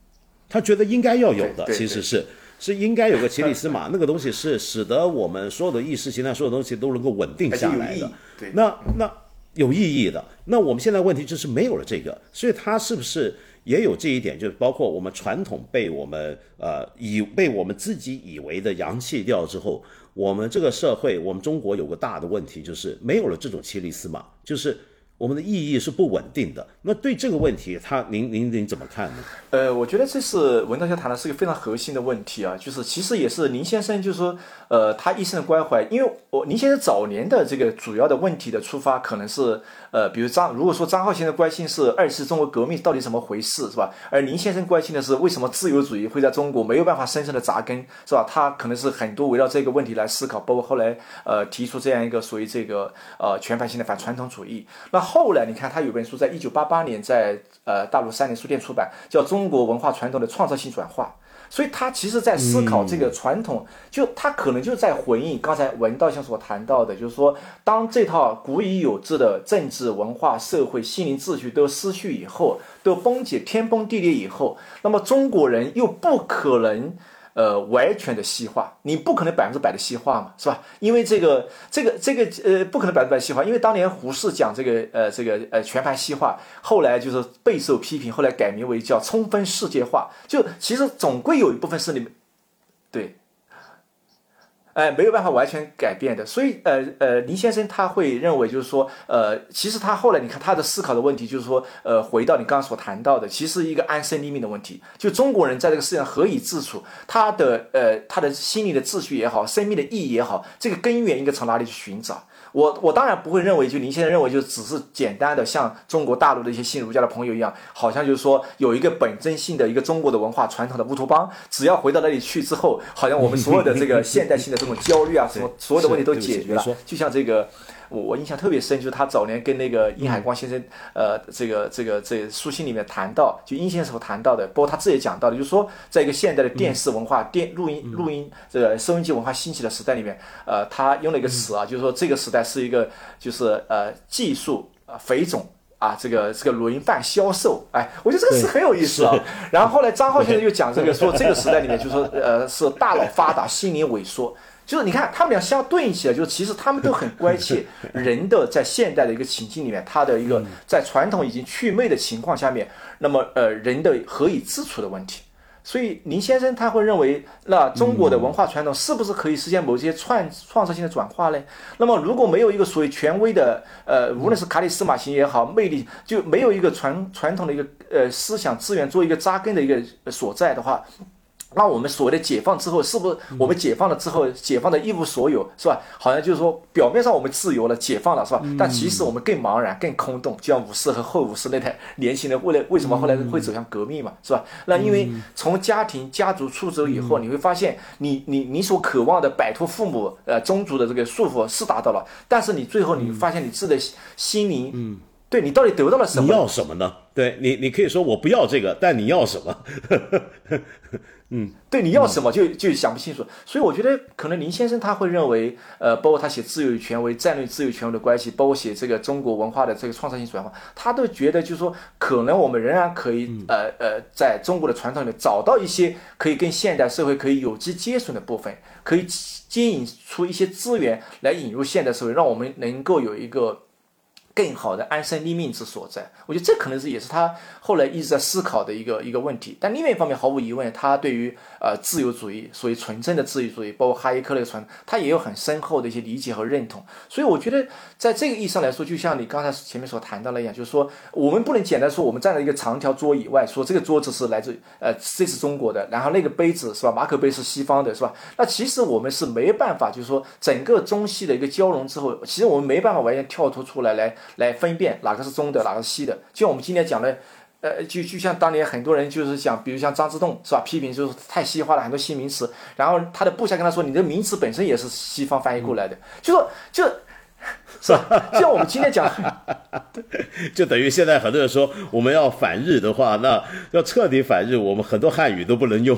他觉得应该要有的，其实是。是应该有个骑力司马，(laughs) 那个东西是使得我们所有的意识形态、所有东西都能够稳定下来的。那那有意义的。那我们现在问题就是没有了这个，所以他是不是也有这一点？就是包括我们传统被我们呃以被我们自己以为的洋气掉之后，我们这个社会，我们中国有个大的问题，就是没有了这种骑力司马，就是。我们的意义是不稳定的。那对这个问题，他您您您怎么看呢？呃，我觉得这是文道先谈的是一个非常核心的问题啊，就是其实也是林先生就是说，呃，他一生的关怀，因为我林先生早年的这个主要的问题的出发，可能是呃，比如张如果说张浩先生关心是二次中国革命到底怎么回事，是吧？而林先生关心的是为什么自由主义会在中国没有办法深深的扎根，是吧？他可能是很多围绕这个问题来思考，包括后来呃提出这样一个属于这个呃全盘性的反传统主义。那后来你看他有本书，在一九八八年在呃大陆三联书店出版，叫《中国文化传统的创造性转化》。所以他其实在思考这个传统，就他可能就在回应刚才文道先所谈到的，就是说，当这套古已有之的政治、文化、社会、心灵秩序都失去以后，都崩解、天崩地裂以后，那么中国人又不可能。呃，完全的西化，你不可能百分之百的西化嘛，是吧？因为这个，这个，这个，呃，不可能百分之百西化，因为当年胡适讲这个，呃，这个，呃，全盘西化，后来就是备受批评，后来改名为叫充分世界化，就其实总归有一部分是你，哎，没有办法完全改变的，所以呃呃，林先生他会认为就是说，呃，其实他后来你看他的思考的问题就是说，呃，回到你刚刚所谈到的，其实一个安身立命的问题，就中国人在这个世界上何以自处，他的呃他的心理的秩序也好，生命的意义也好，这个根源应该从哪里去寻找？我我当然不会认为，就您现在认为，就只是简单的像中国大陆的一些信儒家的朋友一样，好像就是说有一个本真性的一个中国的文化传统的乌托邦，只要回到那里去之后，好像我们所有的这个 (laughs) 现代性的这种焦虑啊，什么所有的问题都解决了，就像这个。我我印象特别深，就是他早年跟那个殷海光先生，呃，这个这个这书信里面谈到，就殷先生所谈到的，包括他自己讲到的，就是说，在一个现代的电视文化、电录音、录音这个收音机文化兴起的时代里面，呃，他用了一个词啊，就是说这个时代是一个就是呃技术啊肥种啊，这个这个轮贩销售，哎，我觉得这个词很有意思啊。然后后来张浩先生又讲这个，说这个时代里面就是说呃是大脑发达，心灵萎缩。就是你看，他们俩相对应起来，就是其实他们都很关 (laughs) 切人的在现代的一个情境里面，他的一个在传统已经去魅的情况下面，那么呃人的何以自处的问题。所以林先生他会认为，那中国的文化传统是不是可以实现某些创创造性的转化呢？那么如果没有一个所谓权威的呃，无论是卡里斯马型也好，魅力就没有一个传传统的一个呃思想资源做一个扎根的一个所在的话。那我们所谓的解放之后，是不是我们解放了之后，解放的一无所有，是吧？好像就是说，表面上我们自由了，解放了，是吧？但其实我们更茫然、更空洞。就像五四和后五四那代年轻人，为了为什么后来会走向革命嘛，是吧？那因为从家庭、家族出走以后，你会发现，你你你所渴望的摆脱父母、呃宗族的这个束缚是达到了，但是你最后你发现你自己的心灵，嗯，对你到底得到了什么？你要什么呢？对你，你可以说我不要这个，但你要什么？(laughs) 嗯，对，你要什么就就想不清楚，所以我觉得可能林先生他会认为，呃，包括他写自由与权威、战略自由权威的关系，包括写这个中国文化的这个创造性转化，他都觉得就是说，可能我们仍然可以，呃呃，在中国的传统里面找到一些可以跟现代社会可以有机接损的部分，可以接引出一些资源来引入现代社会，让我们能够有一个。更好的安身立命之所在，我觉得这可能是也是他后来一直在思考的一个一个问题。但另外一方面，毫无疑问，他对于呃自由主义，所谓纯正的自由主义，包括哈耶克那个传，他也有很深厚的一些理解和认同。所以我觉得，在这个意义上来说，就像你刚才前面所谈到的一样，就是说，我们不能简单说我们站在一个长条桌以外，说这个桌子是来自呃这是中国的，然后那个杯子是吧？马可杯是西方的，是吧？那其实我们是没办法，就是说整个中西的一个交融之后，其实我们没办法完全跳脱出来来。来分辨哪个是中的，哪个是西的。就像我们今天讲的，呃，就就像当年很多人就是讲，比如像张之洞是吧，批评就是太西化了很多新名词，然后他的部下跟他说，你的名词本身也是西方翻译过来的，就说就。(laughs) 是吧？像我们今天讲，(laughs) 就等于现在很多人说我们要反日的话，那要彻底反日，我们很多汉语都不能用，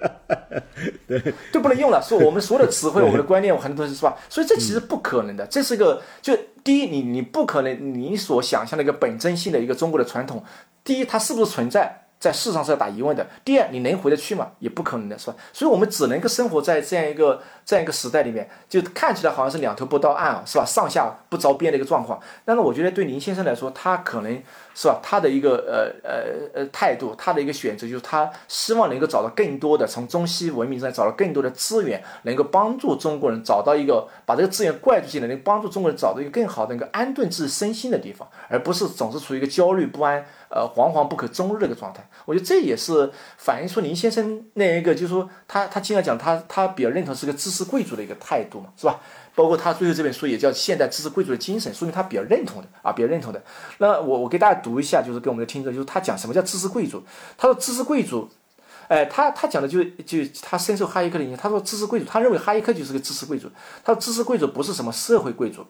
(laughs) 对，都不能用了。说我们所有的词汇、我们的观念，很多东西是吧？所以这其实不可能的。这是一个，就第一，你你不可能，你所想象的一个本真性的一个中国的传统，第一，它是不是存在？在世上是要打疑问的。第二，你能回得去吗？也不可能的，是吧？所以，我们只能够生活在这样一个这样一个时代里面，就看起来好像是两头不到岸啊，是吧？上下不着边的一个状况。但是，我觉得对林先生来说，他可能。是吧？他的一个呃呃呃态度，他的一个选择，就是他希望能够找到更多的从中西文明上找到更多的资源，能够帮助中国人找到一个把这个资源灌注进来，能帮助中国人找到一个更好的一个安顿自己身心的地方，而不是总是处于一个焦虑不安、呃惶惶不可终日的一个状态。我觉得这也是反映出林先生那一个，就是说他他经常讲他他比较认同是个知识贵族的一个态度嘛，是吧？包括他最后这本书也叫《现代知识贵族的精神》，说明他比较认同的啊，比较认同的。那我我给大家读一下，就是给我们的听众，就是他讲什么叫知识贵族。他说知识贵族，哎，他他讲的就就他深受哈耶克的影响。他说知识贵族，他认为哈耶克就是个知识贵族。他说知识贵族不是什么社会贵族，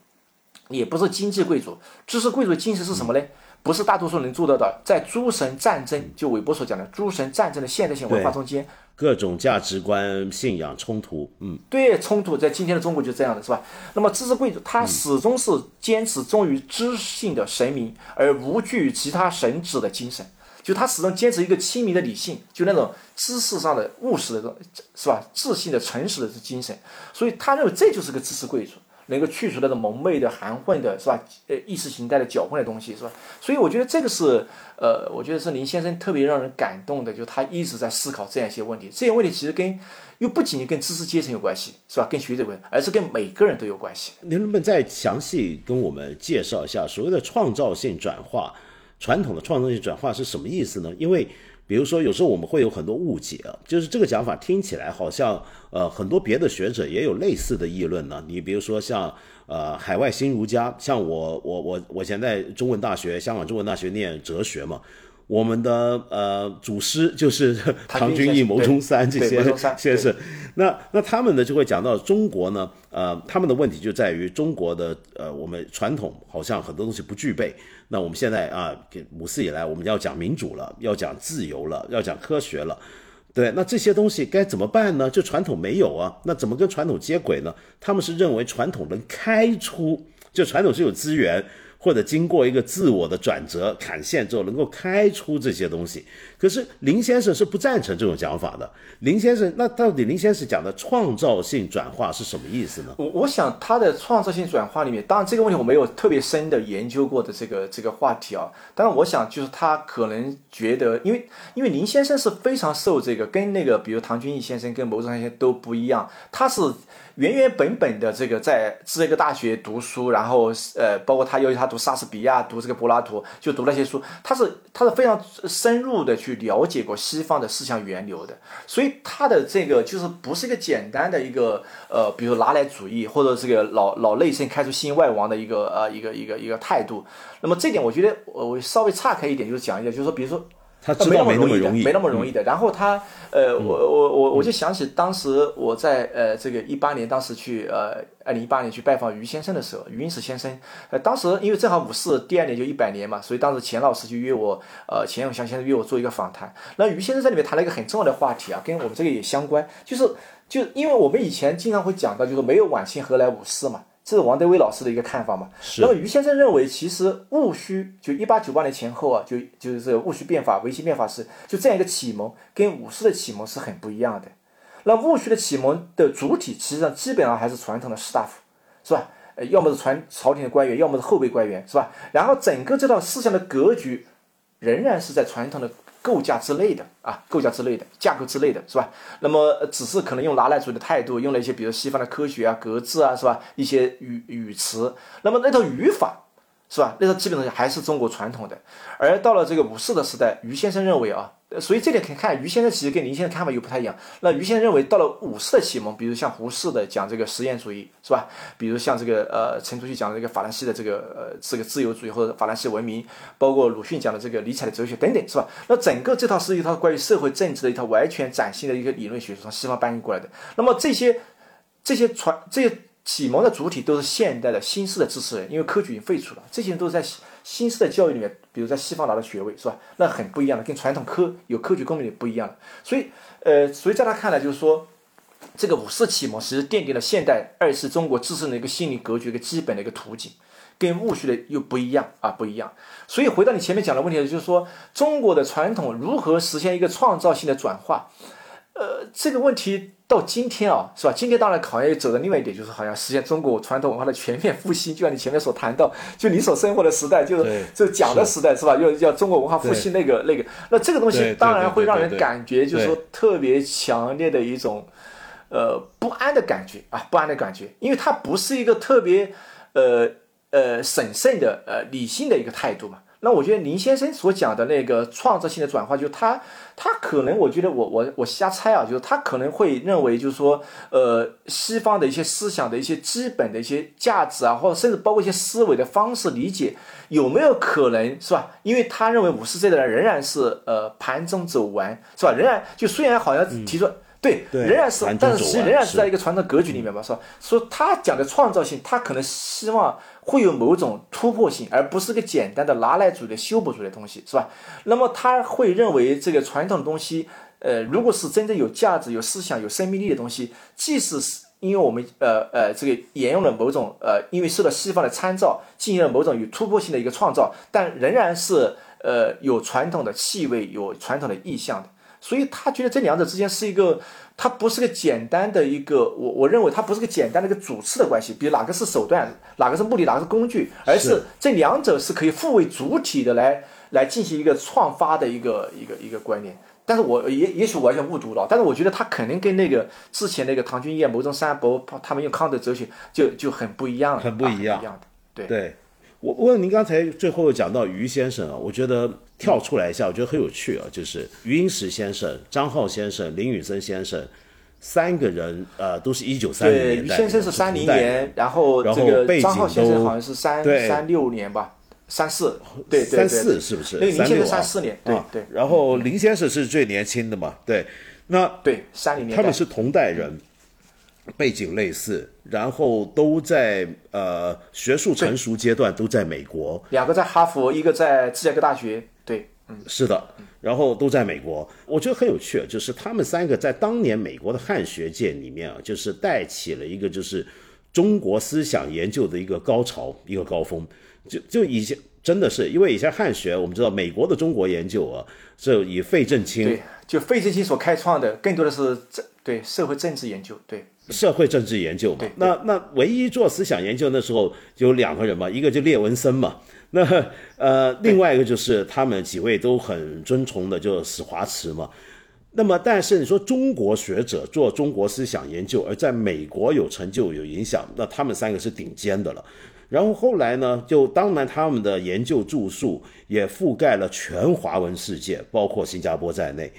也不是经济贵族。知识贵族的精神是什么呢？不是大多数能做到的，在诸神战争，就韦伯所讲的诸神战争的现代性文化中间。各种价值观、信仰冲突，嗯，对，冲突在今天的中国就这样的是吧？那么知识贵族他始终是坚持忠于知性的神明，而无惧其他神旨的精神，就他始终坚持一个亲民的理性，就那种知识上的务实的是吧？自信的、诚实的这精神，所以他认为这就是个知识贵族。能够去除那种蒙昧的、含混的，是吧？呃，意识形态的搅混的东西，是吧？所以我觉得这个是，呃，我觉得是林先生特别让人感动的，就是他一直在思考这样一些问题。这些问题其实跟又不仅仅跟知识阶层有关系，是吧？跟学者有关，而是跟每个人都有关系。您能不能再详细跟我们介绍一下所谓的创造性转化？传统的创造性转化是什么意思呢？因为比如说，有时候我们会有很多误解啊，就是这个讲法听起来好像，呃，很多别的学者也有类似的议论呢。你比如说像，呃，海外新儒家，像我，我，我，我现在中文大学，香港中文大学念哲学嘛。我们的呃祖师就是唐君毅、牟中山这些先生，(laughs) 那那他们呢就会讲到中国呢，呃，他们的问题就在于中国的呃我们传统好像很多东西不具备。那我们现在啊，五四以来我们要讲民主了，要讲自由了，要讲科学了，对，那这些东西该怎么办呢？就传统没有啊，那怎么跟传统接轨呢？他们是认为传统能开出，就传统是有资源。或者经过一个自我的转折砍线之后，能够开出这些东西。可是林先生是不赞成这种讲法的。林先生，那到底林先生讲的创造性转化是什么意思呢？我我想他的创造性转化里面，当然这个问题我没有特别深的研究过的这个这个话题啊。当然，我想就是他可能觉得，因为因为林先生是非常受这个跟那个比如唐君毅先生跟牟宗三先生都不一样，他是。原原本本的这个在芝加哥大学读书，然后呃，包括他要求他读莎士比亚、读这个柏拉图，就读那些书，他是他是非常深入的去了解过西方的思想源流的，所以他的这个就是不是一个简单的一个呃，比如拿来主义或者这个老老内生开出新外王的一个呃一个一个一个态度。那么这点我觉得我我稍微岔开一点，就是讲一下，就是说，比如说。他知道没那么容易的，没那么容易的。然后他，呃，我我我我就想起当时我在呃这个一八年，当时去呃二零一八年去拜访于先生的时候，于英时先生，呃，当时因为正好五四第二年就一百年嘛，所以当时钱老师就约我，呃，钱永祥先生约我做一个访谈。那于先生在里面谈了一个很重要的话题啊，跟我们这个也相关，就是就因为我们以前经常会讲到，就是没有晚清何来五四嘛。这是王德威老师的一个看法嘛？那么于先生认为，其实戊戌就一八九八年前后啊，就就是这个戊戌变法、维新变法是就这样一个启蒙，跟五四的启蒙是很不一样的。那戊戌的启蒙的主体，实际上基本上还是传统的士大夫，是吧？呃，要么是传朝廷的官员，要么是后备官员，是吧？然后整个这套思想的格局，仍然是在传统的。构架之类的啊，构架之类的架构之类的是吧？那么只是可能用拿来主义的态度，用了一些比如西方的科学啊、格致啊，是吧？一些语语词，那么那套语法。是吧？那套基本上还是中国传统的，而到了这个五四的时代，于先生认为啊，所以这点可以看于先生其实跟林先生看法又不太一样。那于先生认为，到了五四的启蒙，比如像胡适的讲这个实验主义，是吧？比如像这个呃陈独秀讲的这个法兰西的这个呃这个自由主义或者法兰西文明，包括鲁迅讲的这个尼采的哲学等等，是吧？那整个这套是一套关于社会政治的一套完全崭新的一个理论学说，从西方搬运过来的。那么这些这些传这些。启蒙的主体都是现代的新式的知识人，因为科举已经废除了，这些人都是在新式的教育里面，比如在西方拿的学位，是吧？那很不一样的，跟传统科有科举功名的不一样所以，呃，所以在他看来，就是说，这个五四启蒙其实奠定了现代二次中国自身的一个心理格局一个基本的一个图景，跟戊戌的又不一样啊，不一样。所以回到你前面讲的问题，就是说中国的传统如何实现一个创造性的转化？呃，这个问题到今天啊，是吧？今天当然考验走的另外一点，就是好像实现中国传统文化的全面复兴。就像你前面所谈到，就你所生活的时代，就是就讲的时代，是吧？要要中国文化复兴那个那个，那这个东西当然会让人感觉，就是说特别强烈的一种呃不安的感觉啊，不安的感觉，因为它不是一个特别呃呃审慎的呃理性的一个态度嘛。那我觉得林先生所讲的那个创造性的转化，就是他他可能，我觉得我我我瞎猜啊，就是他可能会认为，就是说，呃，西方的一些思想的一些基本的一些价值啊，或者甚至包括一些思维的方式理解，有没有可能是吧？因为他认为五十岁的人仍然是呃盘中走完，是吧？仍然就虽然好像提出。对，仍然是，但是实际仍然是在一个传统格局里面吧，是吧？说他讲的创造性，他可能希望会有某种突破性，而不是个简单的拿来主义的修补主义的东西，是吧？那么他会认为这个传统的东西，呃，如果是真正有价值、有思想、有生命力的东西，即使是因为我们呃呃这个沿用了某种呃，因为受到西方的参照，进行了某种有突破性的一个创造，但仍然是呃有传统的气味、有传统的意象的。所以他觉得这两者之间是一个，它不是个简单的一个，我我认为它不是个简单的一个主次的关系，比如哪个是手段，哪个是目的，哪个是工具，而是这两者是可以互为主体的来来进行一个创发的一个一个一个观念。但是我也也许完全误读了，但是我觉得他肯定跟那个之前那个唐君毅、牟宗三伯他们用康德哲学就就很不一样，很不一样，一样的。对对，我问您刚才最后讲到于先生啊，我觉得。跳出来一下，我觉得很有趣啊，就是余英时先生、张浩先生、林宇森先生三个人，呃，都是一九三零年代。余先生是三零年，然后这个张浩先生好像是三三六年吧，三四，对对对，三四是不是？那个林先生三四年，对对。然后林先生是最年轻的嘛，对，那对三零年，他们是同代人，背景类似，然后都在呃学术成熟阶段都在美国，两个在哈佛，一个在芝加哥大学。对，嗯，是的，然后都在美国，我觉得很有趣，就是他们三个在当年美国的汉学界里面啊，就是带起了一个就是中国思想研究的一个高潮，一个高峰。就就以前真的是因为以前汉学，我们知道美国的中国研究啊，是以费正清，对，就费正清所开创的，更多的是政对社会政治研究，对社会政治研究嘛。那那唯一做思想研究那时候有两个人嘛，一个就列文森嘛。(laughs) 那呃，另外一个就是他们几位都很尊崇的，就史华慈嘛。那么，但是你说中国学者做中国思想研究，而在美国有成就有影响，那他们三个是顶尖的了。然后后来呢，就当然他们的研究著述也覆盖了全华文世界，包括新加坡在内，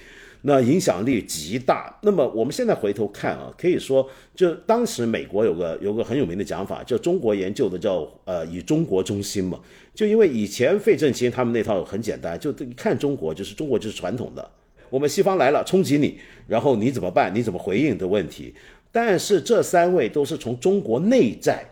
那影响力极大。那么我们现在回头看啊，可以说，就当时美国有个有个很有名的讲法，叫中国研究的叫呃以中国中心嘛。就因为以前费正清他们那套很简单，就一看中国就是中国就是传统的，我们西方来了冲击你，然后你怎么办？你怎么回应的问题。但是这三位都是从中国内在。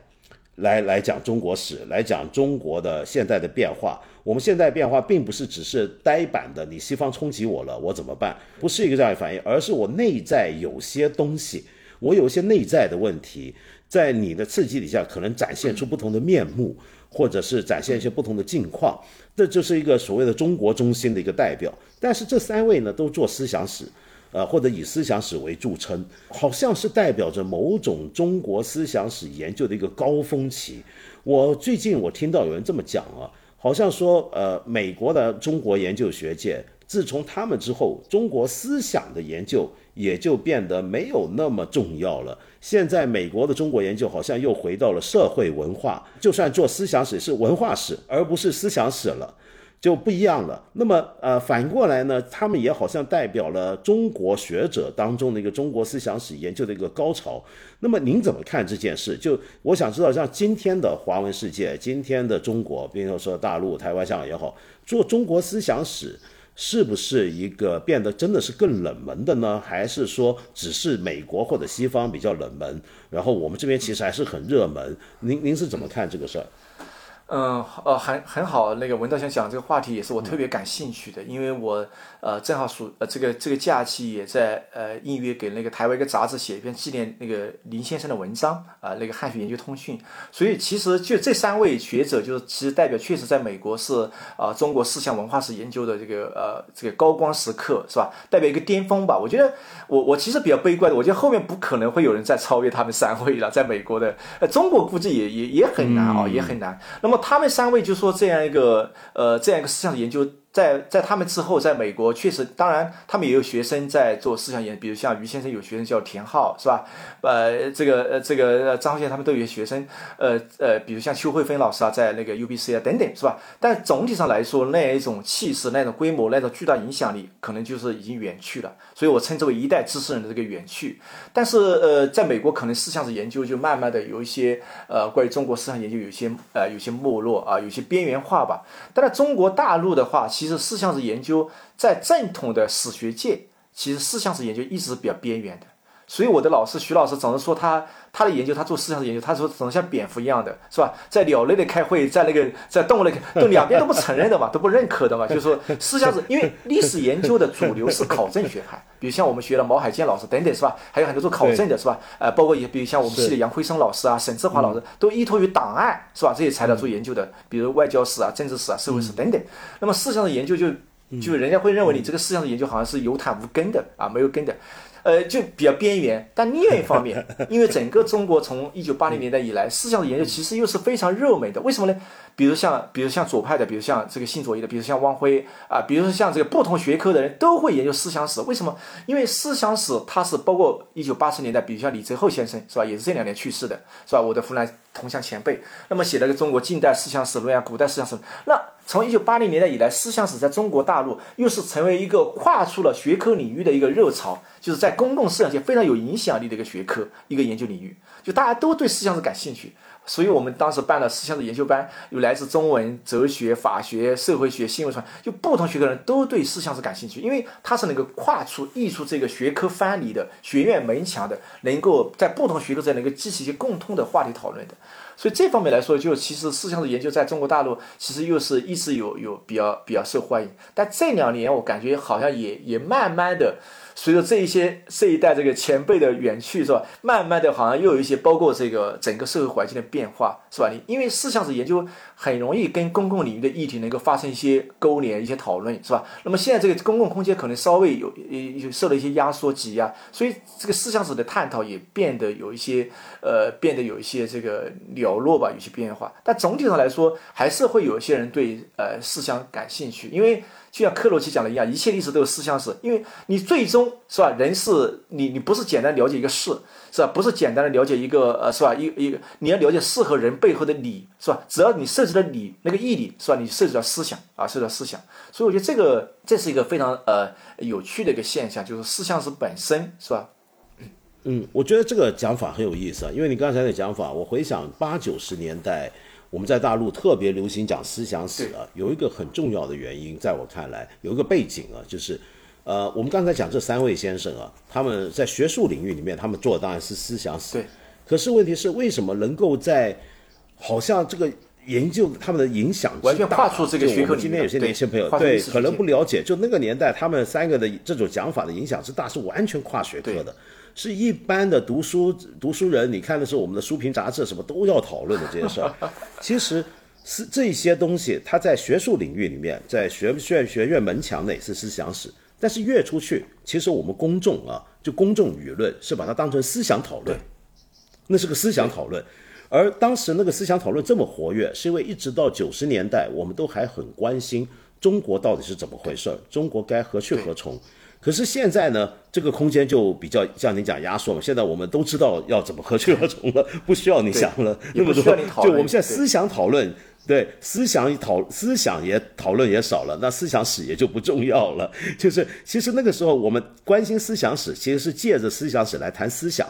来来讲中国史，来讲中国的现在的变化。我们现在变化并不是只是呆板的，你西方冲击我了，我怎么办？不是一个这样的反应，而是我内在有些东西，我有一些内在的问题，在你的刺激底下，可能展现出不同的面目，或者是展现一些不同的境况。这就是一个所谓的中国中心的一个代表。但是这三位呢，都做思想史。呃，或者以思想史为著称，好像是代表着某种中国思想史研究的一个高峰期。我最近我听到有人这么讲啊，好像说，呃，美国的中国研究学界，自从他们之后，中国思想的研究也就变得没有那么重要了。现在美国的中国研究好像又回到了社会文化，就算做思想史是文化史，而不是思想史了。就不一样了。那么，呃，反过来呢，他们也好像代表了中国学者当中的一个中国思想史研究的一个高潮。那么，您怎么看这件事？就我想知道，像今天的华文世界，今天的中国，比如说大陆、台湾、香港也好，做中国思想史是不是一个变得真的是更冷门的呢？还是说只是美国或者西方比较冷门，然后我们这边其实还是很热门？您您是怎么看这个事儿？嗯，呃，很很好。那个文道先讲这个话题也是我特别感兴趣的，因为我呃正好暑呃这个这个假期也在呃应约给那个台湾一个杂志写一篇纪念那个林先生的文章啊，那个汉学研究通讯。所以其实就这三位学者，就是其实代表确实在美国是啊中国思想文化史研究的这个呃这个高光时刻是吧？代表一个巅峰吧。我觉得我我其实比较悲观的，我觉得后面不可能会有人再超越他们三位了，在美国的呃中国估计也也也很难啊，也很难。那么。他们三位就说这样一个呃这样一个思想研究。在在他们之后，在美国确实，当然他们也有学生在做思想研究，比如像于先生有学生叫田浩，是吧？呃，这个呃这个张先生他们都有学生，呃呃，比如像邱慧芬老师啊，在那个 UBC 啊等等，是吧？但总体上来说，那一种气势、那种规模、那种巨大影响力，可能就是已经远去了。所以我称之为一代知识人的这个远去。但是呃，在美国可能思想史研究就慢慢的有一些呃关于中国思想研究有些呃有些没落啊，有些边缘化吧。但是中国大陆的话，其实思想史研究在正统的史学界，其实思想史研究一直是比较边缘的。所以我的老师徐老师总是说他他的研究，他做思想的研究，他说总像蝙蝠一样的，是吧？在鸟类的开会，在那个在动物类，都两边都不承认的嘛，(laughs) 都不认可的嘛。就是说思想是，因为历史研究的主流是考证学派，(laughs) 比如像我们学的毛海建老师等等，是吧？还有很多做考证的，是吧？呃，包括也比如像我们系的杨辉生老师啊、沈志华老师，都依托于档案，是吧？这些材料做研究的，比如外交史啊、政治史啊、社会史等等。那么思想的研究就就人家会认为你这个思想的研究好像是有坦无根的啊，没有根的。呃，就比较边缘，但另一方面，(laughs) 因为整个中国从一九八零年代以来，思想的研究其实又是非常热门的。为什么呢？比如像，比如像左派的，比如像这个新左翼的，比如像汪辉啊，比如说像这个不同学科的人都会研究思想史。为什么？因为思想史它是包括一九八十年代，比如像李泽厚先生是吧，也是这两年去世的，是吧？我的湖南同乡前辈，那么写了个中国近代思想史论啊，古代思想史。那从一九八零年代以来，思想史在中国大陆又是成为一个跨出了学科领域的一个热潮，就是在公共思想界非常有影响力的一个学科，一个研究领域，就大家都对思想史感兴趣。所以我们当时办了思想的研究班，有来自中文、哲学、法学、社会学、新闻传，就不同学科的人都对思想是感兴趣，因为它是能够跨出、溢出这个学科藩篱的、学院门墙的，能够在不同学科之间能够激起一些共通的话题讨论的。所以这方面来说，就其实思想的研究在中国大陆其实又是一直有有比较比较受欢迎，但这两年我感觉好像也也慢慢的随着这一些这一代这个前辈的远去，是吧？慢慢的好像又有一些包括这个整个社会环境的变化，是吧？你因为思想是研究很容易跟公共领域的议题能够发生一些勾连、一些讨论，是吧？那么现在这个公共空间可能稍微有有受了一些压缩挤压，所以这个思想史的探讨也变得有一些呃，变得有一些这个寥落吧，有些变化，但总体上来说，还是会有一些人对呃思想感兴趣，因为。就像克罗奇讲的一样，一切历史都有思想史，因为你最终是吧，人是你你不是简单了解一个事，是吧？不是简单的了解一个呃，是吧？一一个你要了解事和人背后的理，是吧？只要你涉及了你那个义理，是吧？你涉及到思想啊，涉及到思想，所以我觉得这个这是一个非常呃有趣的一个现象，就是思想史本身，是吧？嗯，我觉得这个讲法很有意思啊，因为你刚才的讲法，我回想八九十年代。我们在大陆特别流行讲思想史啊，有一个很重要的原因，在我看来有一个背景啊，就是，呃，我们刚才讲这三位先生啊，他们在学术领域里面，他们做的当然是思想史，对。可是问题是，为什么能够在好像这个研究他们的影响完全跨出这个学科今天有些年轻朋友对可能不了解，就那个年代他们三个的这种讲法的影响之大，是完全跨学科的。是一般的读书读书人，你看的是我们的书评杂志，什么都要讨论的这些事儿。(laughs) 其实是这些东西，它在学术领域里面，在学院学院门墙内是思想史，但是越出去，其实我们公众啊，就公众舆论是把它当成思想讨论，那是个思想讨论。而当时那个思想讨论这么活跃，是因为一直到九十年代，我们都还很关心中国到底是怎么回事儿，中国该何去何从。可是现在呢，这个空间就比较像你讲压缩嘛。现在我们都知道要怎么何去何从了，(laughs) 不需要你想了那么多。就我们现在思想讨论，对思想讨思想也讨论也少了，那思想史也就不重要了。就是其实那个时候我们关心思想史，其实是借着思想史来谈思想。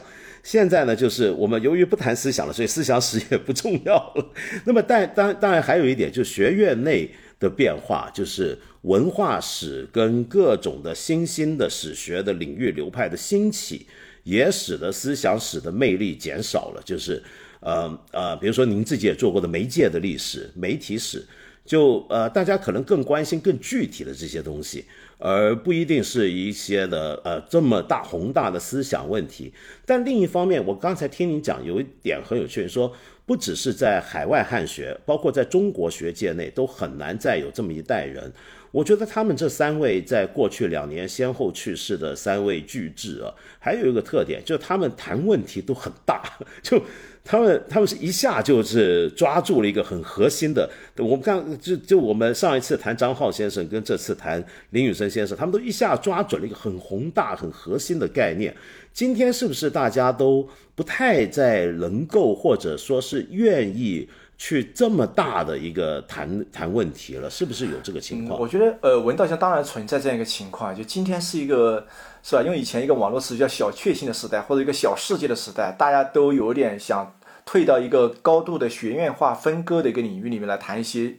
现在呢，就是我们由于不谈思想了，所以思想史也不重要了。(laughs) 那么但当当然还有一点，就学院内。的变化就是文化史跟各种的新兴的史学的领域流派的兴起，也使得思想史的魅力减少了。就是，呃呃，比如说您自己也做过的媒介的历史、媒体史，就呃大家可能更关心更具体的这些东西，而不一定是一些的呃这么大宏大的思想问题。但另一方面，我刚才听您讲有一点很有趣，说。不只是在海外汉学，包括在中国学界内，都很难再有这么一代人。我觉得他们这三位在过去两年先后去世的三位巨制啊，还有一个特点，就是他们谈问题都很大，(laughs) 就他们他们是一下就是抓住了一个很核心的。我们刚就就我们上一次谈张浩先生，跟这次谈林宇生先生，他们都一下抓准了一个很宏大、很核心的概念。今天是不是大家都不太再能够，或者说是愿意去这么大的一个谈谈问题了？是不是有这个情况？我觉得，呃，文道乡当然存在这样一个情况，就今天是一个，是吧？因为以前一个网络词叫小确幸的时代，或者一个小世界的时代，大家都有点想退到一个高度的学院化分割的一个领域里面来谈一些。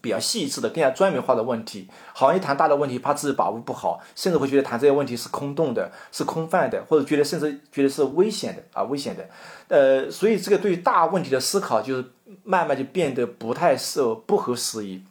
比较细致的、更加专门化的问题，好像一谈大的问题，怕自己把握不好，甚至会觉得谈这些问题是空洞的、是空泛的，或者觉得甚至觉得是危险的啊，危险的。呃，所以这个对于大问题的思考，就是慢慢就变得不太受、不合时宜。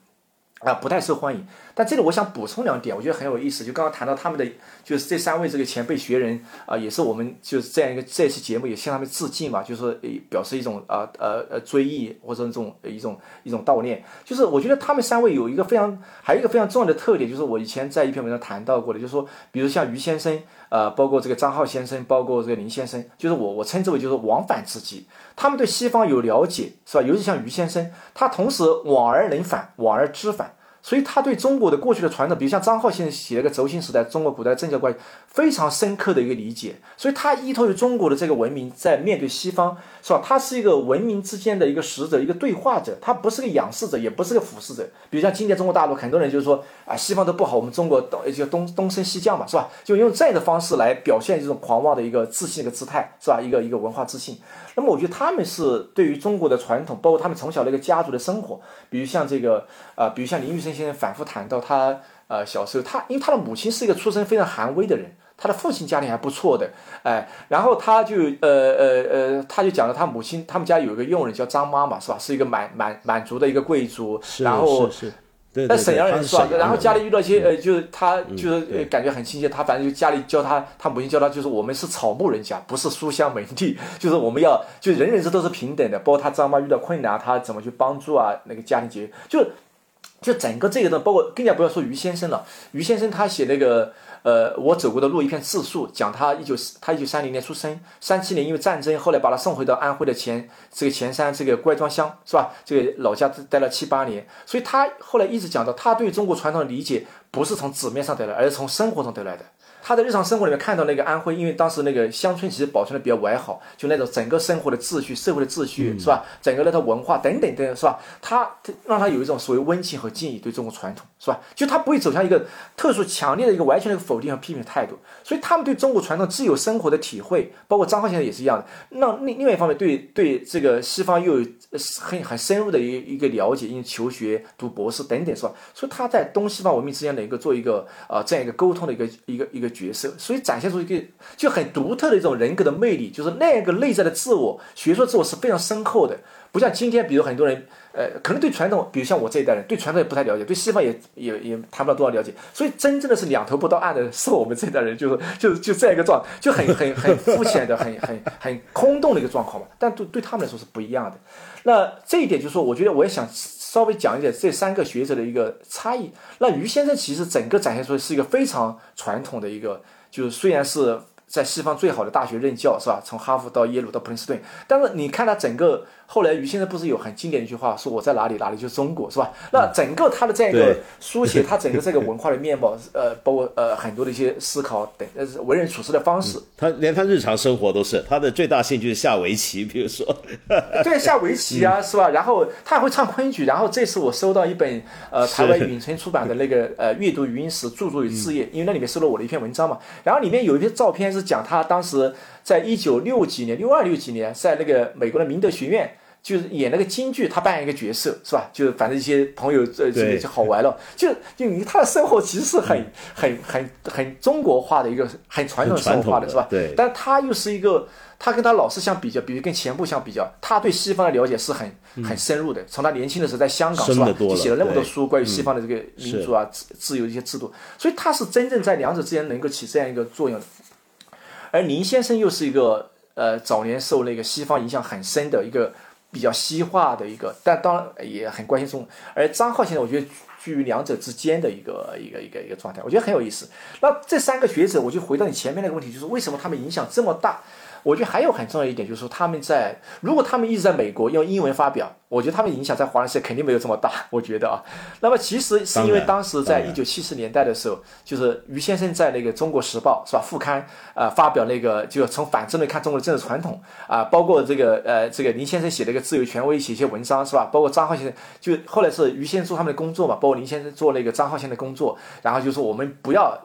啊，不太受欢迎。但这里我想补充两点，我觉得很有意思。就刚刚谈到他们的，就是这三位这个前辈学人啊，也是我们就是这样一个这期节目也向他们致敬嘛，就是表示一种啊呃呃追忆或者这种一种一种悼念。就是我觉得他们三位有一个非常还有一个非常重要的特点，就是我以前在一篇文章谈到过的，就是说，比如像于先生啊，包括这个张浩先生，包括这个林先生，就是我我称之为就是往返之极，他们对西方有了解，是吧？尤其像于先生，他同时往而能返，往而知返。所以他对中国的过去的传统，比如像张浩先生写了个轴心时代中国古代政教关系非常深刻的一个理解，所以他依托于中国的这个文明在面对西方，是吧？他是一个文明之间的一个使者，一个对话者，他不是个仰视者，也不是个俯视者。比如像今天中国大陆很多人就是说啊，西方都不好，我们中国东就东东升西降嘛，是吧？就用这样的方式来表现这种狂妄的一个自信的姿态，是吧？一个一个文化自信。那么我觉得他们是对于中国的传统，包括他们从小的一个家族的生活，比如像这个啊，比如像林玉生先生反复谈到他呃小时候，他因为他的母亲是一个出身非常寒微的人，他的父亲家庭还不错的，哎，然后他就呃呃呃，他就讲了他母亲他们家有一个佣人叫张妈妈是吧，是一个满满满族的一个贵族，然后。在沈阳人是吧？然后家里遇到一些呃，就是他就是感觉很亲切，他反正就家里教他，他母亲教他，就是我们是草木人家，不是书香门第，(laughs) 就是我们要就人人这都是平等的。包括他张妈遇到困难，他怎么去帮助啊？那个家庭结，就就整个这个的，包括更加不要说于先生了。于先生他写那个呃我走过的路一片自述，讲他一九他一九三零年出生，三七年因为战争，后来把他送回到安徽的前这个前山这个乖庄乡是吧？这个老家待了七八年，所以他后来一直讲到，他对中国传统的理解不是从纸面上得来，而是从生活中得来的。他在日常生活里面看到那个安徽，因为当时那个乡村其实保存的比较完好，就那种整个生活的秩序、社会的秩序是吧？整个那套文化等等等是吧？他让他有一种所谓温情和敬意对中国传统是吧？就他不会走向一个特殊强烈的一个完全的一个否定和批评态度，所以他们对中国传统自有生活的体会，包括张浩先生也是一样的。那另另外一方面，对对这个西方又有很很深入的一一个了解，因为求学、读博士等等是吧？所以他在东西方文明之间的一个做一个啊这样一个沟通的一个一个一个。角色，所以展现出一个就很独特的一种人格的魅力，就是那个内在的自我、学术自我是非常深厚的，不像今天，比如很多人，呃，可能对传统，比如像我这一代人，对传统也不太了解，对西方也也也谈不到多少了解，所以真正的是两头不到岸的，是我们这一代人，就是就就这样一个状，就很很很肤浅的、很很很空洞的一个状况嘛。但对对他们来说是不一样的。那这一点就是说，我觉得我也想。稍微讲一点这三个学者的一个差异。那于先生其实整个展现出来是一个非常传统的一个，就是虽然是在西方最好的大学任教，是吧？从哈佛到耶鲁到普林斯顿，但是你看他整个。后来于先生不是有很经典的一句话，说我在哪里哪里就是中国，是吧？那整个他的这样一个书写，他整个这个文化的面貌，(laughs) 呃，包括呃很多的一些思考等，呃，为人处事的方式。他连他日常生活都是他的最大兴趣是下围棋，比如说，对，下围棋啊，(laughs) 是吧？然后他还会唱昆曲。然后这次我收到一本呃台湾允春出版的那个 (laughs) 呃阅读语音史著作与置业，因为那里面收了我的一篇文章嘛。然后里面有一篇照片是讲他当时在一九六几年、六二六几年在那个美国的明德学院。就是演那个京剧，他扮演一个角色，是吧？就是反正一些朋友这这个就好玩了。就就你他的生活其实是很很很很中国化的一个很传统生活化的是吧？对。但他又是一个，他跟他老师相比较，比如跟前部相比较，他对西方的了解是很很深入的。从他年轻的时候在香港是吧，就写了那么多书关于西方的这个民主啊、自自由一些制度，所以他是真正在两者之间能够起这样一个作用。而林先生又是一个呃早年受那个西方影响很深的一个。比较西化的一个，但当然也很关心中。而张浩现在我觉得居于两者之间的一个一个一个一个状态，我觉得很有意思。那这三个学者，我就回到你前面那个问题，就是为什么他们影响这么大？我觉得还有很重要一点，就是说他们在如果他们一直在美国用英文发表，我觉得他们影响在华人世界肯定没有这么大。(laughs) 我觉得啊，那么其实是因为当时在一九七十年代的时候，就是于先生在那个《中国时报》是吧副刊啊发表那个就从反政论看中国的政治传统啊，包括这个呃这个林先生写了一个自由权威写一些文章是吧？包括张浩先生就后来是于先生做他们的工作嘛，包括林先生做那个张浩先生的工作，然后就说我们不要。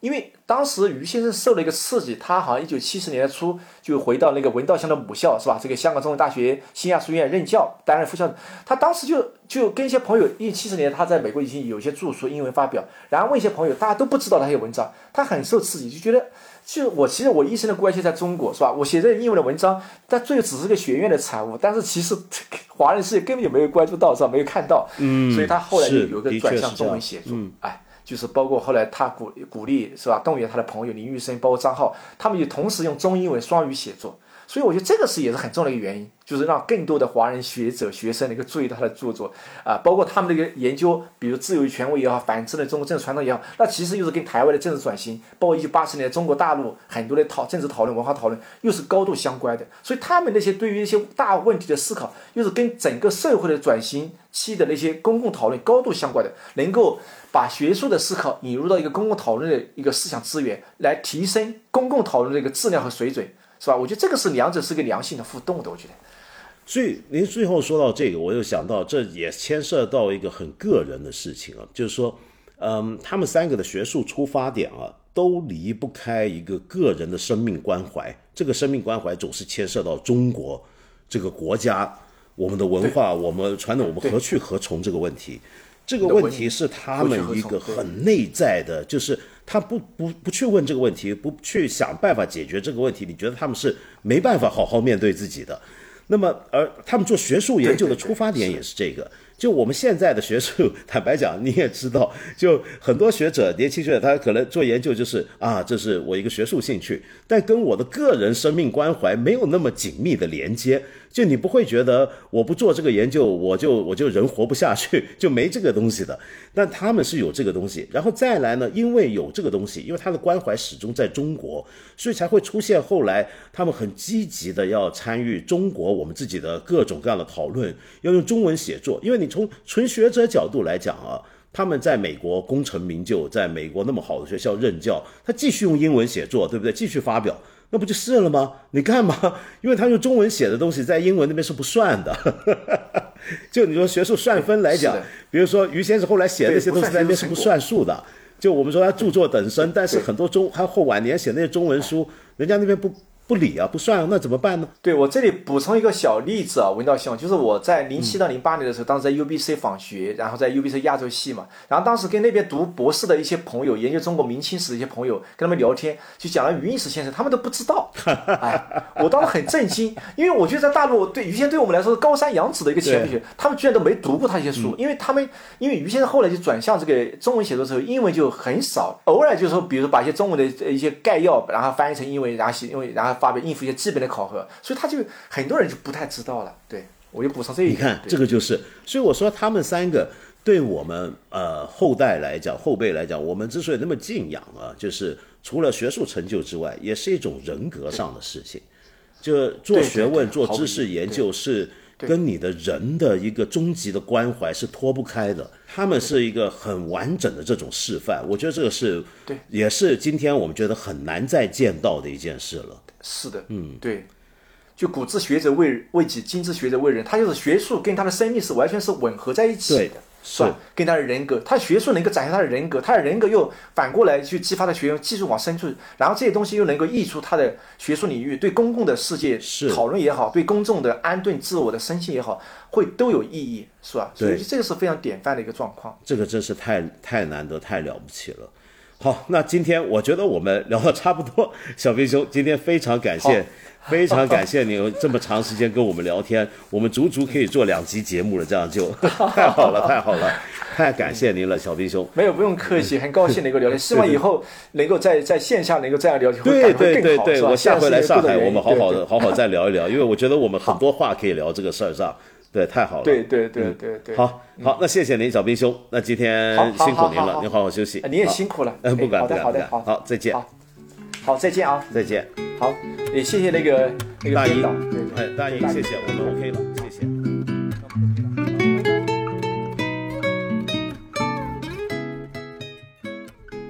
因为当时于先生受了一个刺激，他好像一九七十年代初就回到那个文道乡的母校，是吧？这个香港中文大学新亚书院任教，担任副校长。他当时就就跟一些朋友，因为七十年他在美国已经有些著书英文发表，然后问一些朋友，大家都不知道那些文章，他很受刺激，就觉得，就我其实我一生的关系在中国，是吧？我写这英文的文章，但最后只是个学院的产物，但是其实华人世界根本就没有关注到，是吧？没有看到，嗯，所以他后来就有个转向中文写作，哎。就是包括后来他鼓鼓励是吧，动员他的朋友林玉生，包括张浩，他们就同时用中英文双语写作。所以我觉得这个是也是很重要的一个原因，就是让更多的华人学者学生能够注意到他的著作啊，包括他们的一个研究，比如自由与权威也好，反制的中国政治传统也好，那其实又是跟台湾的政治转型，包括一九八十年中国大陆很多的讨政治讨论、文化讨论，又是高度相关的。所以他们那些对于一些大问题的思考，又是跟整个社会的转型期的那些公共讨论高度相关的，能够把学术的思考引入到一个公共讨论的一个思想资源，来提升公共讨论的一个质量和水准。是吧？我觉得这个是两者是个良性的互动的。我觉得，所以您最后说到这个，我又想到这也牵涉到一个很个人的事情啊，就是说，嗯，他们三个的学术出发点啊，都离不开一个个人的生命关怀。这个生命关怀总是牵涉到中国这个国家、我们的文化、我们传统、我们何去何从这个问题。这个问题是他们一个很内在的，就是他不不不去问这个问题，不去想办法解决这个问题，你觉得他们是没办法好好面对自己的。那么，而他们做学术研究的出发点也是这个，就我们现在的学术，(laughs) 坦白讲，你也知道，就很多学者、年轻学者，他可能做研究就是啊，这是我一个学术兴趣，但跟我的个人生命关怀没有那么紧密的连接。就你不会觉得我不做这个研究，我就我就人活不下去，(laughs) 就没这个东西的。但他们是有这个东西，然后再来呢，因为有这个东西，因为他的关怀始终在中国，所以才会出现后来他们很积极的要参与中国我们自己的各种各样的讨论，要用中文写作。因为你从纯学者角度来讲啊，他们在美国功成名就，在美国那么好的学校任教，他继续用英文写作，对不对？继续发表。那不就是了吗？(laughs) 你干嘛，(laughs) 因为他用中文写的东西，在英文那边是不算的。(laughs) 就你说学术算分来讲，比如说于先生后来写的那些东西在那边是不算数的。就我们说他著作等身，但是很多中他后晚年写那些中文书，人家那边不。不理啊，不算啊，那怎么办呢？对我这里补充一个小例子啊，文道希望就是我在零七到零八年的时候，当时在 UBC 访学，然后在 UBC 亚洲系嘛，然后当时跟那边读博士的一些朋友，研究中国明清史的一些朋友，跟他们聊天，就讲了余应时先生，他们都不知道，(laughs) 哎，我当时很震惊，因为我觉得在大陆对于先生对我们来说是高山仰止的一个前辈，他们居然都没读过他一些书，因为他们因为余先生后来就转向这个中文写作的时候，英文就很少，偶尔就是说，比如说把一些中文的一些概要，然后翻译成英文，然后写，因为然后。发表应付一些基本的考核，所以他就很多人就不太知道了。对我就补充这一点。你看这个就是，所以我说他们三个对我们呃后代来讲，后辈来讲，我们之所以那么敬仰啊，就是除了学术成就之外，也是一种人格上的事情。就做学问、做知识研究是跟你的人的一个终极的关怀是脱不开的。他们是一个很完整的这种示范，我觉得这个是，对，也是今天我们觉得很难再见到的一件事了。是的，嗯，对，就古之学者为为己，今之学者为人，他就是学术跟他的生命是完全是吻合在一起的，是跟他的人格，他学术能够展现他的人格，他的人格又反过来去激发他学员继续往深处，然后这些东西又能够溢出他的学术领域，对公共的世界讨论也好，对公众的安顿自我的身心也好，会都有意义，是吧？所以这个是非常典范的一个状况。这个真是太太难得，太了不起了。好，那今天我觉得我们聊的差不多。小兵兄，今天非常感谢，非常感谢你有这么长时间跟我们聊天，我们足足可以做两集节目了，这样就 (laughs) 太好了，(laughs) 太好了，太感谢您了，小兵兄。没有，不用客气，(laughs) 很高兴能够聊天，希望以后能够在在线下能够这样聊天，对对对对，我下回来上海，我们好好的好好再聊一聊，因为我觉得我们很多话可以聊这个事儿上。对，太好了。对对对对对。好，好，那谢谢您，小兵兄。那今天辛苦您了，您好好休息。您也辛苦了。嗯，不敢不敢。好的，好的，好，再见。好，再见啊，再见。好，也谢谢那个那个大英，哎，大英，谢谢，我们 OK 了，谢谢。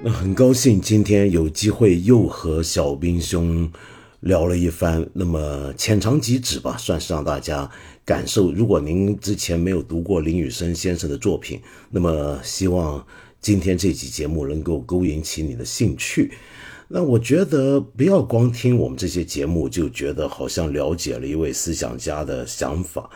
那很高兴今天有机会又和小兵兄。聊了一番，那么浅尝即止吧，算是让大家感受。如果您之前没有读过林雨生先生的作品，那么希望今天这期节目能够勾引起你的兴趣。那我觉得不要光听我们这些节目就觉得好像了解了一位思想家的想法。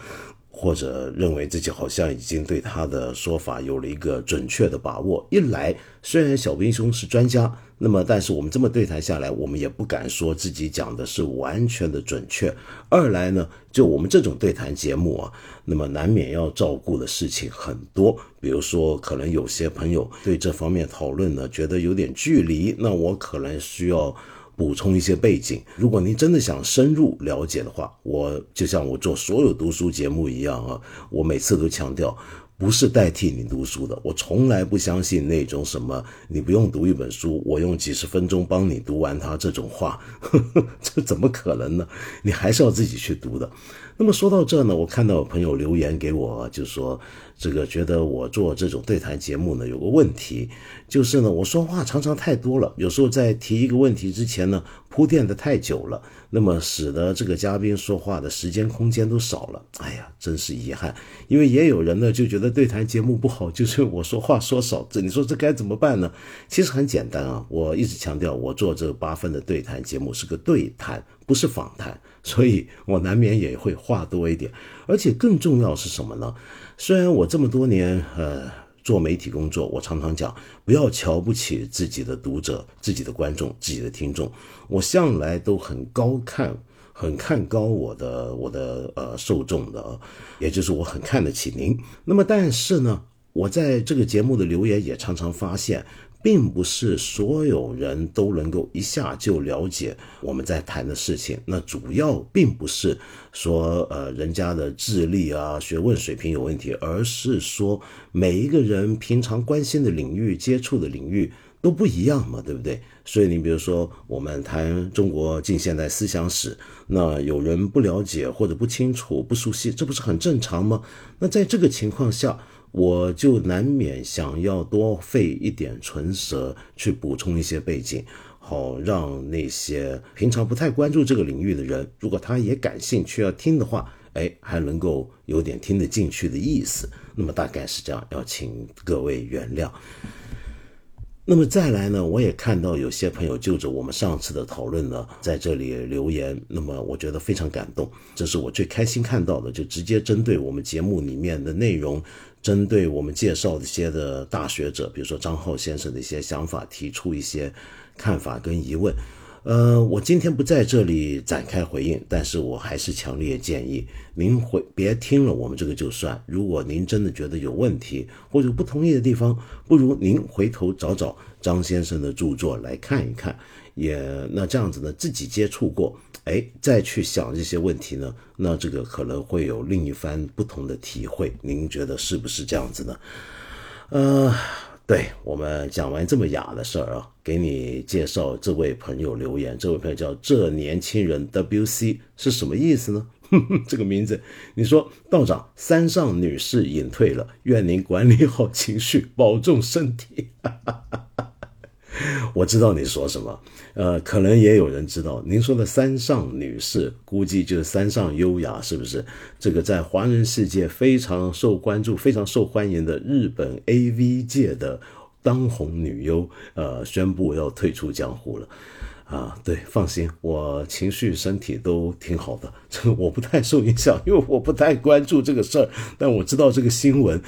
或者认为自己好像已经对他的说法有了一个准确的把握。一来，虽然小兵兄是专家，那么但是我们这么对谈下来，我们也不敢说自己讲的是完全的准确。二来呢，就我们这种对谈节目啊，那么难免要照顾的事情很多，比如说可能有些朋友对这方面讨论呢觉得有点距离，那我可能需要。补充一些背景，如果您真的想深入了解的话，我就像我做所有读书节目一样啊，我每次都强调，不是代替你读书的，我从来不相信那种什么你不用读一本书，我用几十分钟帮你读完它这种话，(laughs) 这怎么可能呢？你还是要自己去读的。那么说到这呢，我看到有朋友留言给我，就说这个觉得我做这种对谈节目呢有个问题，就是呢我说话常常太多了，有时候在提一个问题之前呢铺垫的太久了，那么使得这个嘉宾说话的时间空间都少了。哎呀，真是遗憾。因为也有人呢就觉得对谈节目不好，(laughs) 就是我说话说少，这你说这该怎么办呢？其实很简单啊，我一直强调我做这八分的对谈节目是个对谈，不是访谈。所以我难免也会话多一点，而且更重要是什么呢？虽然我这么多年呃做媒体工作，我常常讲不要瞧不起自己的读者、自己的观众、自己的听众。我向来都很高看很看高我的我的呃受众的，也就是我很看得起您。那么但是呢，我在这个节目的留言也常常发现。并不是所有人都能够一下就了解我们在谈的事情。那主要并不是说呃人家的智力啊、学问水平有问题，而是说每一个人平常关心的领域、接触的领域都不一样嘛，对不对？所以你比如说我们谈中国近现代思想史，那有人不了解或者不清楚、不熟悉，这不是很正常吗？那在这个情况下。我就难免想要多费一点唇舌去补充一些背景，好让那些平常不太关注这个领域的人，如果他也感兴趣要听的话，哎，还能够有点听得进去的意思。那么大概是这样，要请各位原谅。那么再来呢，我也看到有些朋友就着我们上次的讨论呢，在这里留言。那么我觉得非常感动，这是我最开心看到的，就直接针对我们节目里面的内容。针对我们介绍一些的大学者，比如说张浩先生的一些想法，提出一些看法跟疑问。呃，我今天不在这里展开回应，但是我还是强烈建议您回别听了我们这个就算。如果您真的觉得有问题或者不同意的地方，不如您回头找找张先生的著作来看一看。也那这样子呢，自己接触过。哎，再去想这些问题呢，那这个可能会有另一番不同的体会。您觉得是不是这样子呢？呃，对我们讲完这么雅的事儿啊，给你介绍这位朋友留言，这位朋友叫这年轻人 W C 是什么意思呢？(laughs) 这个名字，你说道长山上女士隐退了，愿您管理好情绪，保重身体。(laughs) 我知道你说什么，呃，可能也有人知道。您说的三上女士，估计就是三上优雅，是不是？这个在华人世界非常受关注、非常受欢迎的日本 AV 界的当红女优，呃，宣布要退出江湖了。啊，对，放心，我情绪、身体都挺好的，这个我不太受影响，因为我不太关注这个事儿，但我知道这个新闻。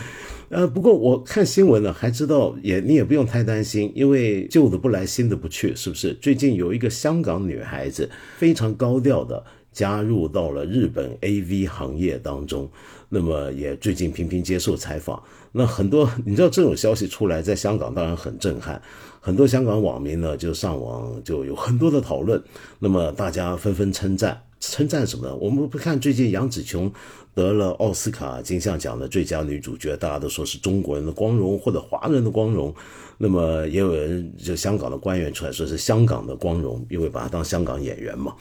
呃，不过我看新闻呢，还知道也你也不用太担心，因为旧的不来，新的不去，是不是？最近有一个香港女孩子非常高调的加入到了日本 AV 行业当中，那么也最近频频接受采访。那很多你知道这种消息出来，在香港当然很震撼，很多香港网民呢就上网就有很多的讨论，那么大家纷纷称赞。称赞什么呢？我们不看最近杨紫琼得了奥斯卡金像奖的最佳女主角，大家都说是中国人的光荣或者华人的光荣。那么也有人就香港的官员出来说是香港的光荣，因为把她当香港演员嘛。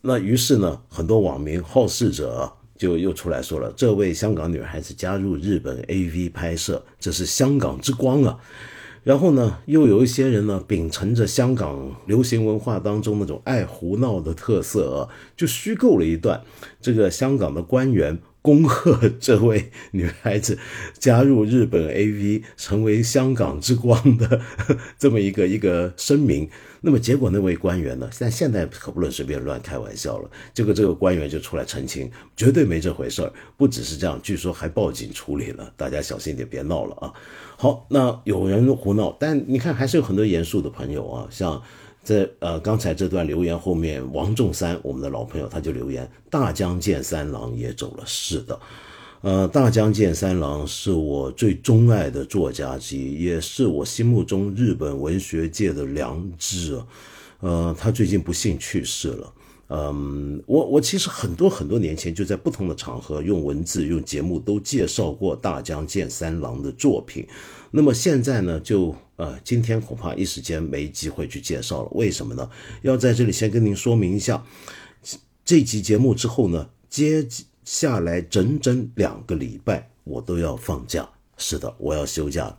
那于是呢，很多网民好事者就又出来说了：这位香港女孩子加入日本 AV 拍摄，这是香港之光啊。然后呢，又有一些人呢，秉承着香港流行文化当中那种爱胡闹的特色啊，就虚构了一段这个香港的官员恭贺这位女孩子加入日本 AV，成为香港之光的 (laughs) 这么一个一个声明。那么结果那位官员呢？但现在可不能随便乱开玩笑了。结果这个官员就出来澄清，绝对没这回事儿。不只是这样，据说还报警处理了。大家小心点，别闹了啊！好，那有人胡闹，但你看还是有很多严肃的朋友啊。像在呃刚才这段留言后面，王仲山，我们的老朋友，他就留言：大江健三郎也走了。是的。呃，大江健三郎是我最钟爱的作家之一，也是我心目中日本文学界的良知。呃，他最近不幸去世了。嗯，我我其实很多很多年前就在不同的场合用文字、用节目都介绍过大江健三郎的作品。那么现在呢，就呃，今天恐怕一时间没机会去介绍了。为什么呢？要在这里先跟您说明一下，这期节目之后呢，接。下来整整两个礼拜，我都要放假。是的，我要休假。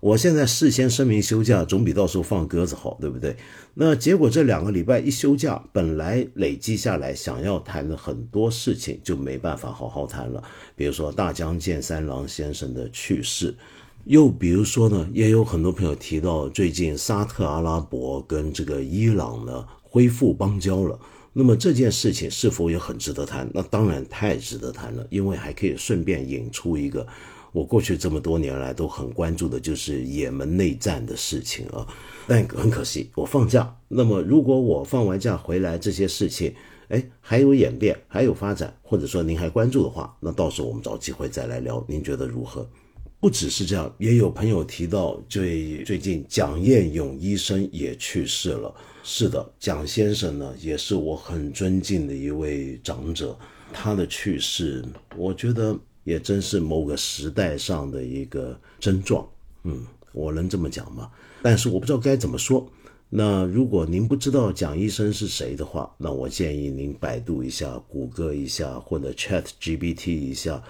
我现在事先声明休假，总比到时候放鸽子好，对不对？那结果这两个礼拜一休假，本来累积下来想要谈的很多事情就没办法好好谈了。比如说大江健三郎先生的去世，又比如说呢，也有很多朋友提到最近沙特阿拉伯跟这个伊朗呢恢复邦交了。那么这件事情是否也很值得谈？那当然太值得谈了，因为还可以顺便引出一个我过去这么多年来都很关注的，就是也门内战的事情啊。但很可惜，我放假。那么如果我放完假回来，这些事情，哎，还有演变，还有发展，或者说您还关注的话，那到时候我们找机会再来聊，您觉得如何？不只是这样，也有朋友提到，最最近蒋彦勇医生也去世了。是的，蒋先生呢，也是我很尊敬的一位长者，他的去世，我觉得也真是某个时代上的一个症状。嗯，我能这么讲吗？但是我不知道该怎么说。那如果您不知道蒋医生是谁的话，那我建议您百度一下、谷歌一下或者 Chat GPT 一下，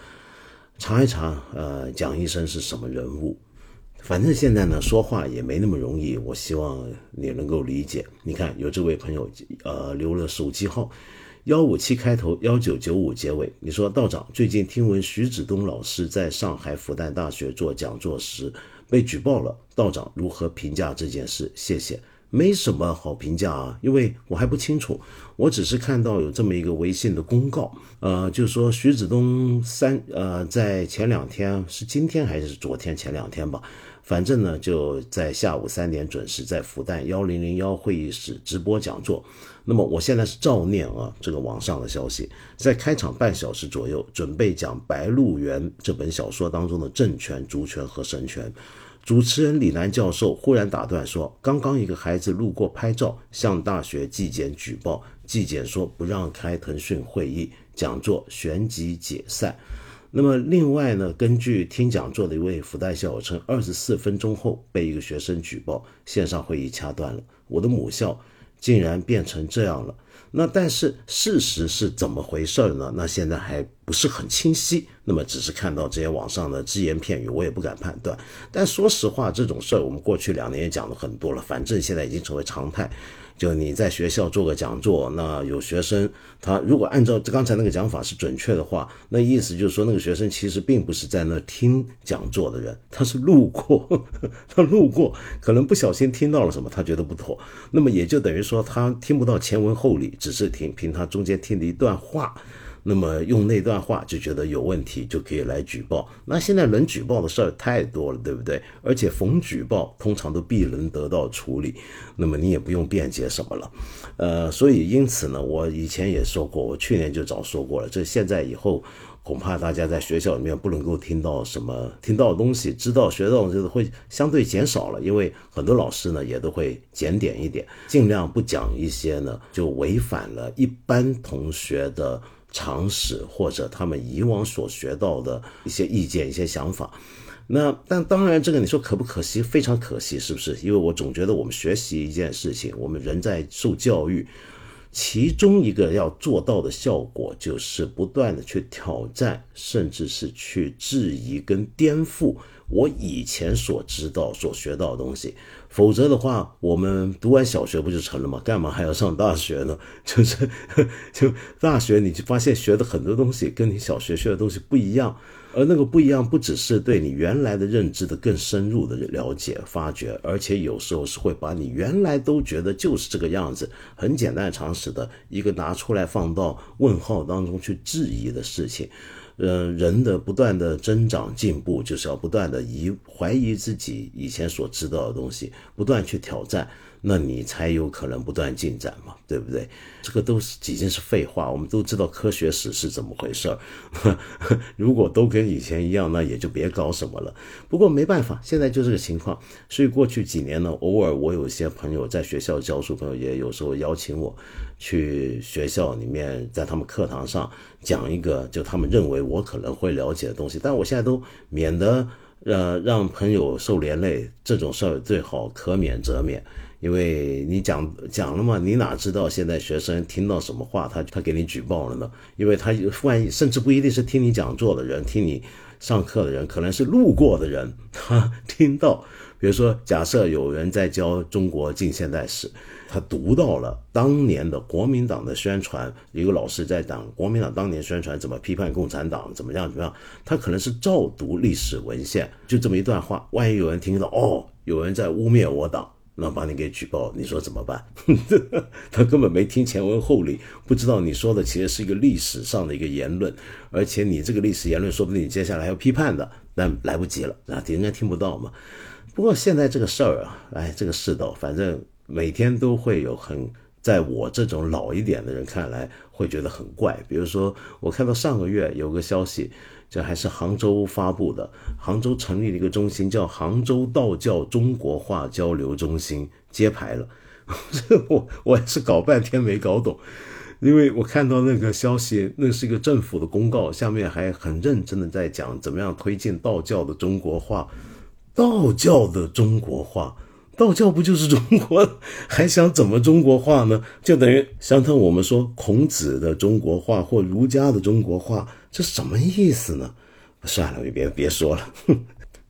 查一查，呃，蒋医生是什么人物。反正现在呢，说话也没那么容易。我希望你能够理解。你看，有这位朋友，呃，留了手机号，幺五七开头，幺九九五结尾。你说道长，最近听闻徐子东老师在上海复旦大学做讲座时被举报了，道长如何评价这件事？谢谢。没什么好评价啊，因为我还不清楚，我只是看到有这么一个微信的公告，呃，就是说徐子东三呃在前两天是今天还是昨天前两天吧，反正呢就在下午三点准时在复旦幺零零幺会议室直播讲座。那么我现在是照念啊这个网上的消息，在开场半小时左右准备讲《白鹿原》这本小说当中的政权、主权和神权。主持人李楠教授忽然打断说：“刚刚一个孩子路过拍照，向大学纪检举报，纪检说不让开腾讯会议，讲座旋即解散。那么另外呢，根据听讲座的一位复旦校友称，二十四分钟后被一个学生举报，线上会议掐断了。我的母校竟然变成这样了。”那但是事实是怎么回事儿呢？那现在还不是很清晰。那么只是看到这些网上的只言片语，我也不敢判断。但说实话，这种事儿我们过去两年也讲了很多了，反正现在已经成为常态。就你在学校做个讲座，那有学生他如果按照刚才那个讲法是准确的话，那意思就是说那个学生其实并不是在那听讲座的人，他是路过，(laughs) 他路过可能不小心听到了什么，他觉得不妥，那么也就等于说他听不到前文后理，只是听凭他中间听的一段话。那么用那段话就觉得有问题，就可以来举报。那现在能举报的事儿太多了，对不对？而且逢举报通常都必能得到处理，那么你也不用辩解什么了。呃，所以因此呢，我以前也说过，我去年就早说过了。这现在以后恐怕大家在学校里面不能够听到什么听到的东西，知道学到的就是会相对减少了，因为很多老师呢也都会检点一点，尽量不讲一些呢就违反了一般同学的。常识或者他们以往所学到的一些意见、一些想法，那但当然这个你说可不可惜？非常可惜，是不是？因为我总觉得我们学习一件事情，我们人在受教育，其中一个要做到的效果就是不断的去挑战，甚至是去质疑跟颠覆我以前所知道、所学到的东西。否则的话，我们读完小学不就成了吗？干嘛还要上大学呢？(laughs) 就是，就大学你就发现学的很多东西跟你小学学的东西不一样，而那个不一样不只是对你原来的认知的更深入的了解发掘，而且有时候是会把你原来都觉得就是这个样子很简单常识的一个拿出来放到问号当中去质疑的事情。呃，人的不断的增长进步，就是要不断的疑怀疑自己以前所知道的东西，不断去挑战。那你才有可能不断进展嘛，对不对？这个都是已经是废话，我们都知道科学史是怎么回事儿。(laughs) 如果都跟以前一样，那也就别搞什么了。不过没办法，现在就这个情况。所以过去几年呢，偶尔我有些朋友在学校教书，朋友也有时候邀请我去学校里面，在他们课堂上讲一个就他们认为我可能会了解的东西。但我现在都免得呃让朋友受连累，这种事儿最好可免则免。因为你讲 (laughs) 讲了嘛，你哪知道现在学生听到什么话，他他给你举报了呢？因为他万一甚至不一定是听你讲座的人，听你上课的人，可能是路过的人，他听到，比如说假设有人在教中国近现代史，他读到了当年的国民党的宣传，一个老师在讲国民党当年宣传怎么批判共产党，怎么样怎么样，他可能是照读历史文献，就这么一段话，万一有人听到，哦，有人在污蔑我党。那把你给举报，你说怎么办？(laughs) 他根本没听前文后理，不知道你说的其实是一个历史上的一个言论，而且你这个历史言论，说不定你接下来要批判的，但来不及了啊，人家听不到嘛。不过现在这个事儿啊，哎，这个世道，反正每天都会有很在我这种老一点的人看来会觉得很怪。比如说，我看到上个月有个消息，这还是杭州发布的，杭州成立了一个中心，叫杭州道教中国话交流中心，揭牌了。(laughs) 我我也是搞半天没搞懂，因为我看到那个消息，那是一个政府的公告，下面还很认真的在讲怎么样推进道教的中国化，道教的中国化。道教不就是中国，(laughs) 还想怎么中国化呢？就等于相当我们说孔子的中国化或儒家的中国化，这什么意思呢？算了，别别说了。(laughs)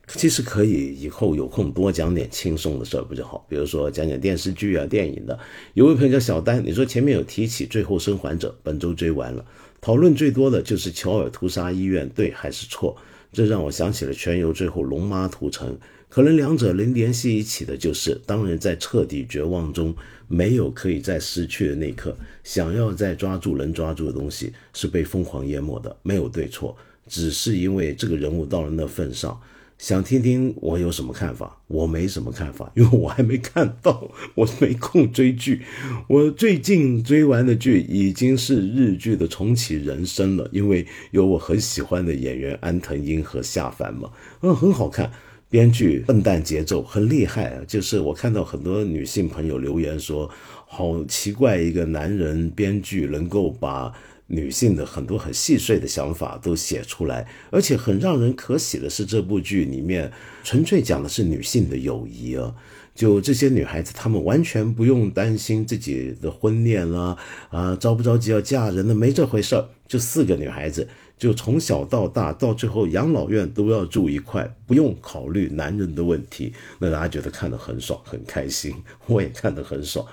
其实可以以后有空多讲点轻松的事儿不就好？比如说讲讲电视剧啊、电影的。有位朋友叫小丹，你说前面有提起《最后生还者》，本周追完了，讨论最多的就是乔尔屠杀医院对还是错？这让我想起了全游最后龙妈屠城。可能两者能联系一起的就是，当人在彻底绝望中，没有可以再失去的那刻，想要再抓住能抓住的东西，是被疯狂淹没的。没有对错，只是因为这个人物到了那份上，想听听我有什么看法。我没什么看法，因为我还没看到，我没空追剧。我最近追完的剧已经是日剧的重启人生了，因为有我很喜欢的演员安藤英和夏凡嘛，嗯，很好看。编剧笨蛋节奏很厉害啊！就是我看到很多女性朋友留言说，好奇怪，一个男人编剧能够把女性的很多很细碎的想法都写出来，而且很让人可喜的是，这部剧里面纯粹讲的是女性的友谊啊！就这些女孩子，她们完全不用担心自己的婚恋啦，啊，着不着急要嫁人的，没这回事儿。就四个女孩子。就从小到大，到最后养老院都要住一块，不用考虑男人的问题，那大家觉得看得很爽，很开心，我也看得很爽。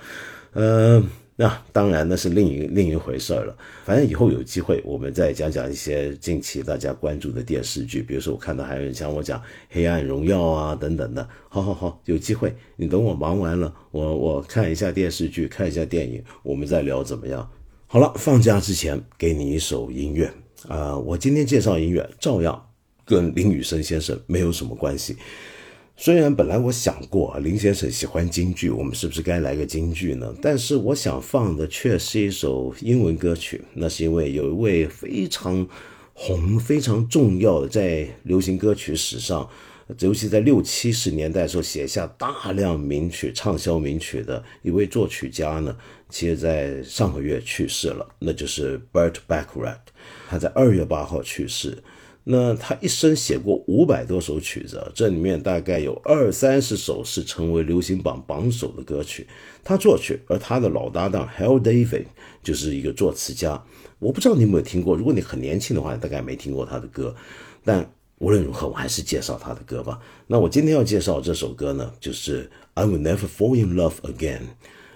呃，那当然那是另一另一回事了。反正以后有机会，我们再讲讲一些近期大家关注的电视剧，比如说我看到还有人讲我讲《黑暗荣耀》啊等等的。好好好，有机会你等我忙完了，我我看一下电视剧，看一下电影，我们再聊怎么样？好了，放假之前给你一首音乐。啊，我今天介绍音乐照样跟林雨生先生没有什么关系。虽然本来我想过林先生喜欢京剧，我们是不是该来个京剧呢？但是我想放的却是一首英文歌曲。那是因为有一位非常红、非常重要的在流行歌曲史上，尤其在六七十年代时候写下大量名曲、畅销名曲的一位作曲家呢，其实在上个月去世了，那就是 Bert b a c h r a t。他在二月八号去世。那他一生写过五百多首曲子，这里面大概有二三十首是成为流行榜榜首的歌曲。他作曲，而他的老搭档 Hal David 就是一个作词家。我不知道你有没有听过，如果你很年轻的话，大概没听过他的歌。但无论如何，我还是介绍他的歌吧。那我今天要介绍这首歌呢，就是 I Will Never Fall in Love Again。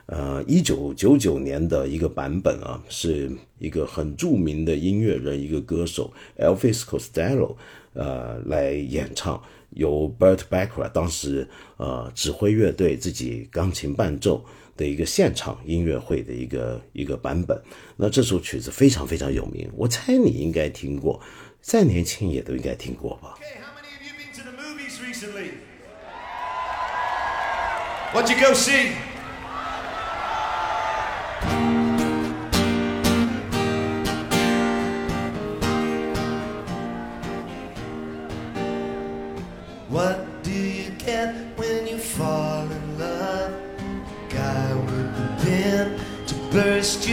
呃，一九九九年的一个版本啊，是一个很著名的音乐人，一个歌手 Elvis Costello，呃，来演唱，由 Bert Bachar 当时呃指挥乐队自己钢琴伴奏的一个现场音乐会的一个一个版本。那这首曲子非常非常有名，我猜你应该听过，再年轻也都应该听过吧。What you go see?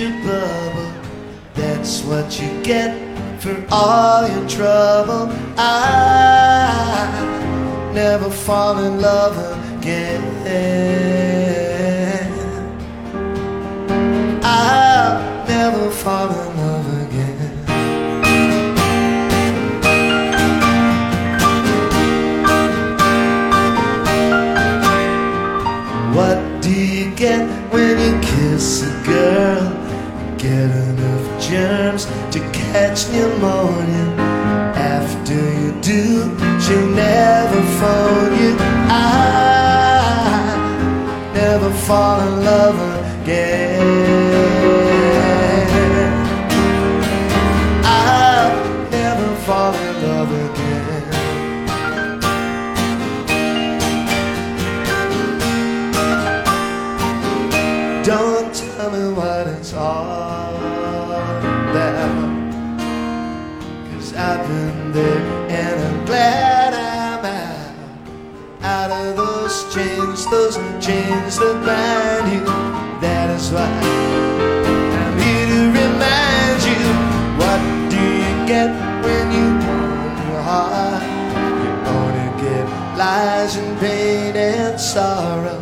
Your bubble. That's what you get for all your trouble. I never fall in love again. I'll never fall in love again. What do you get when you kiss a girl. Get enough germs to catch pneumonia. After you do, she'll never phone you. I never fall in love again. those chains that bind you. That is why I'm here to remind you what do you get when you own your heart? You only get lies and pain and sorrow.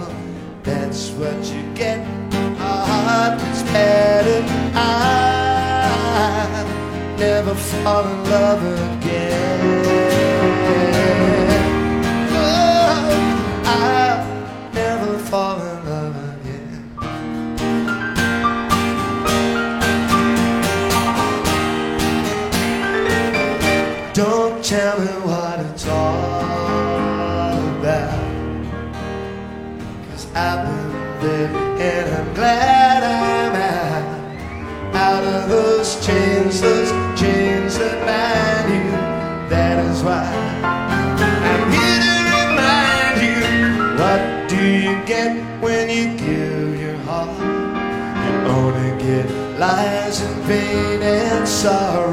pain and sorrow.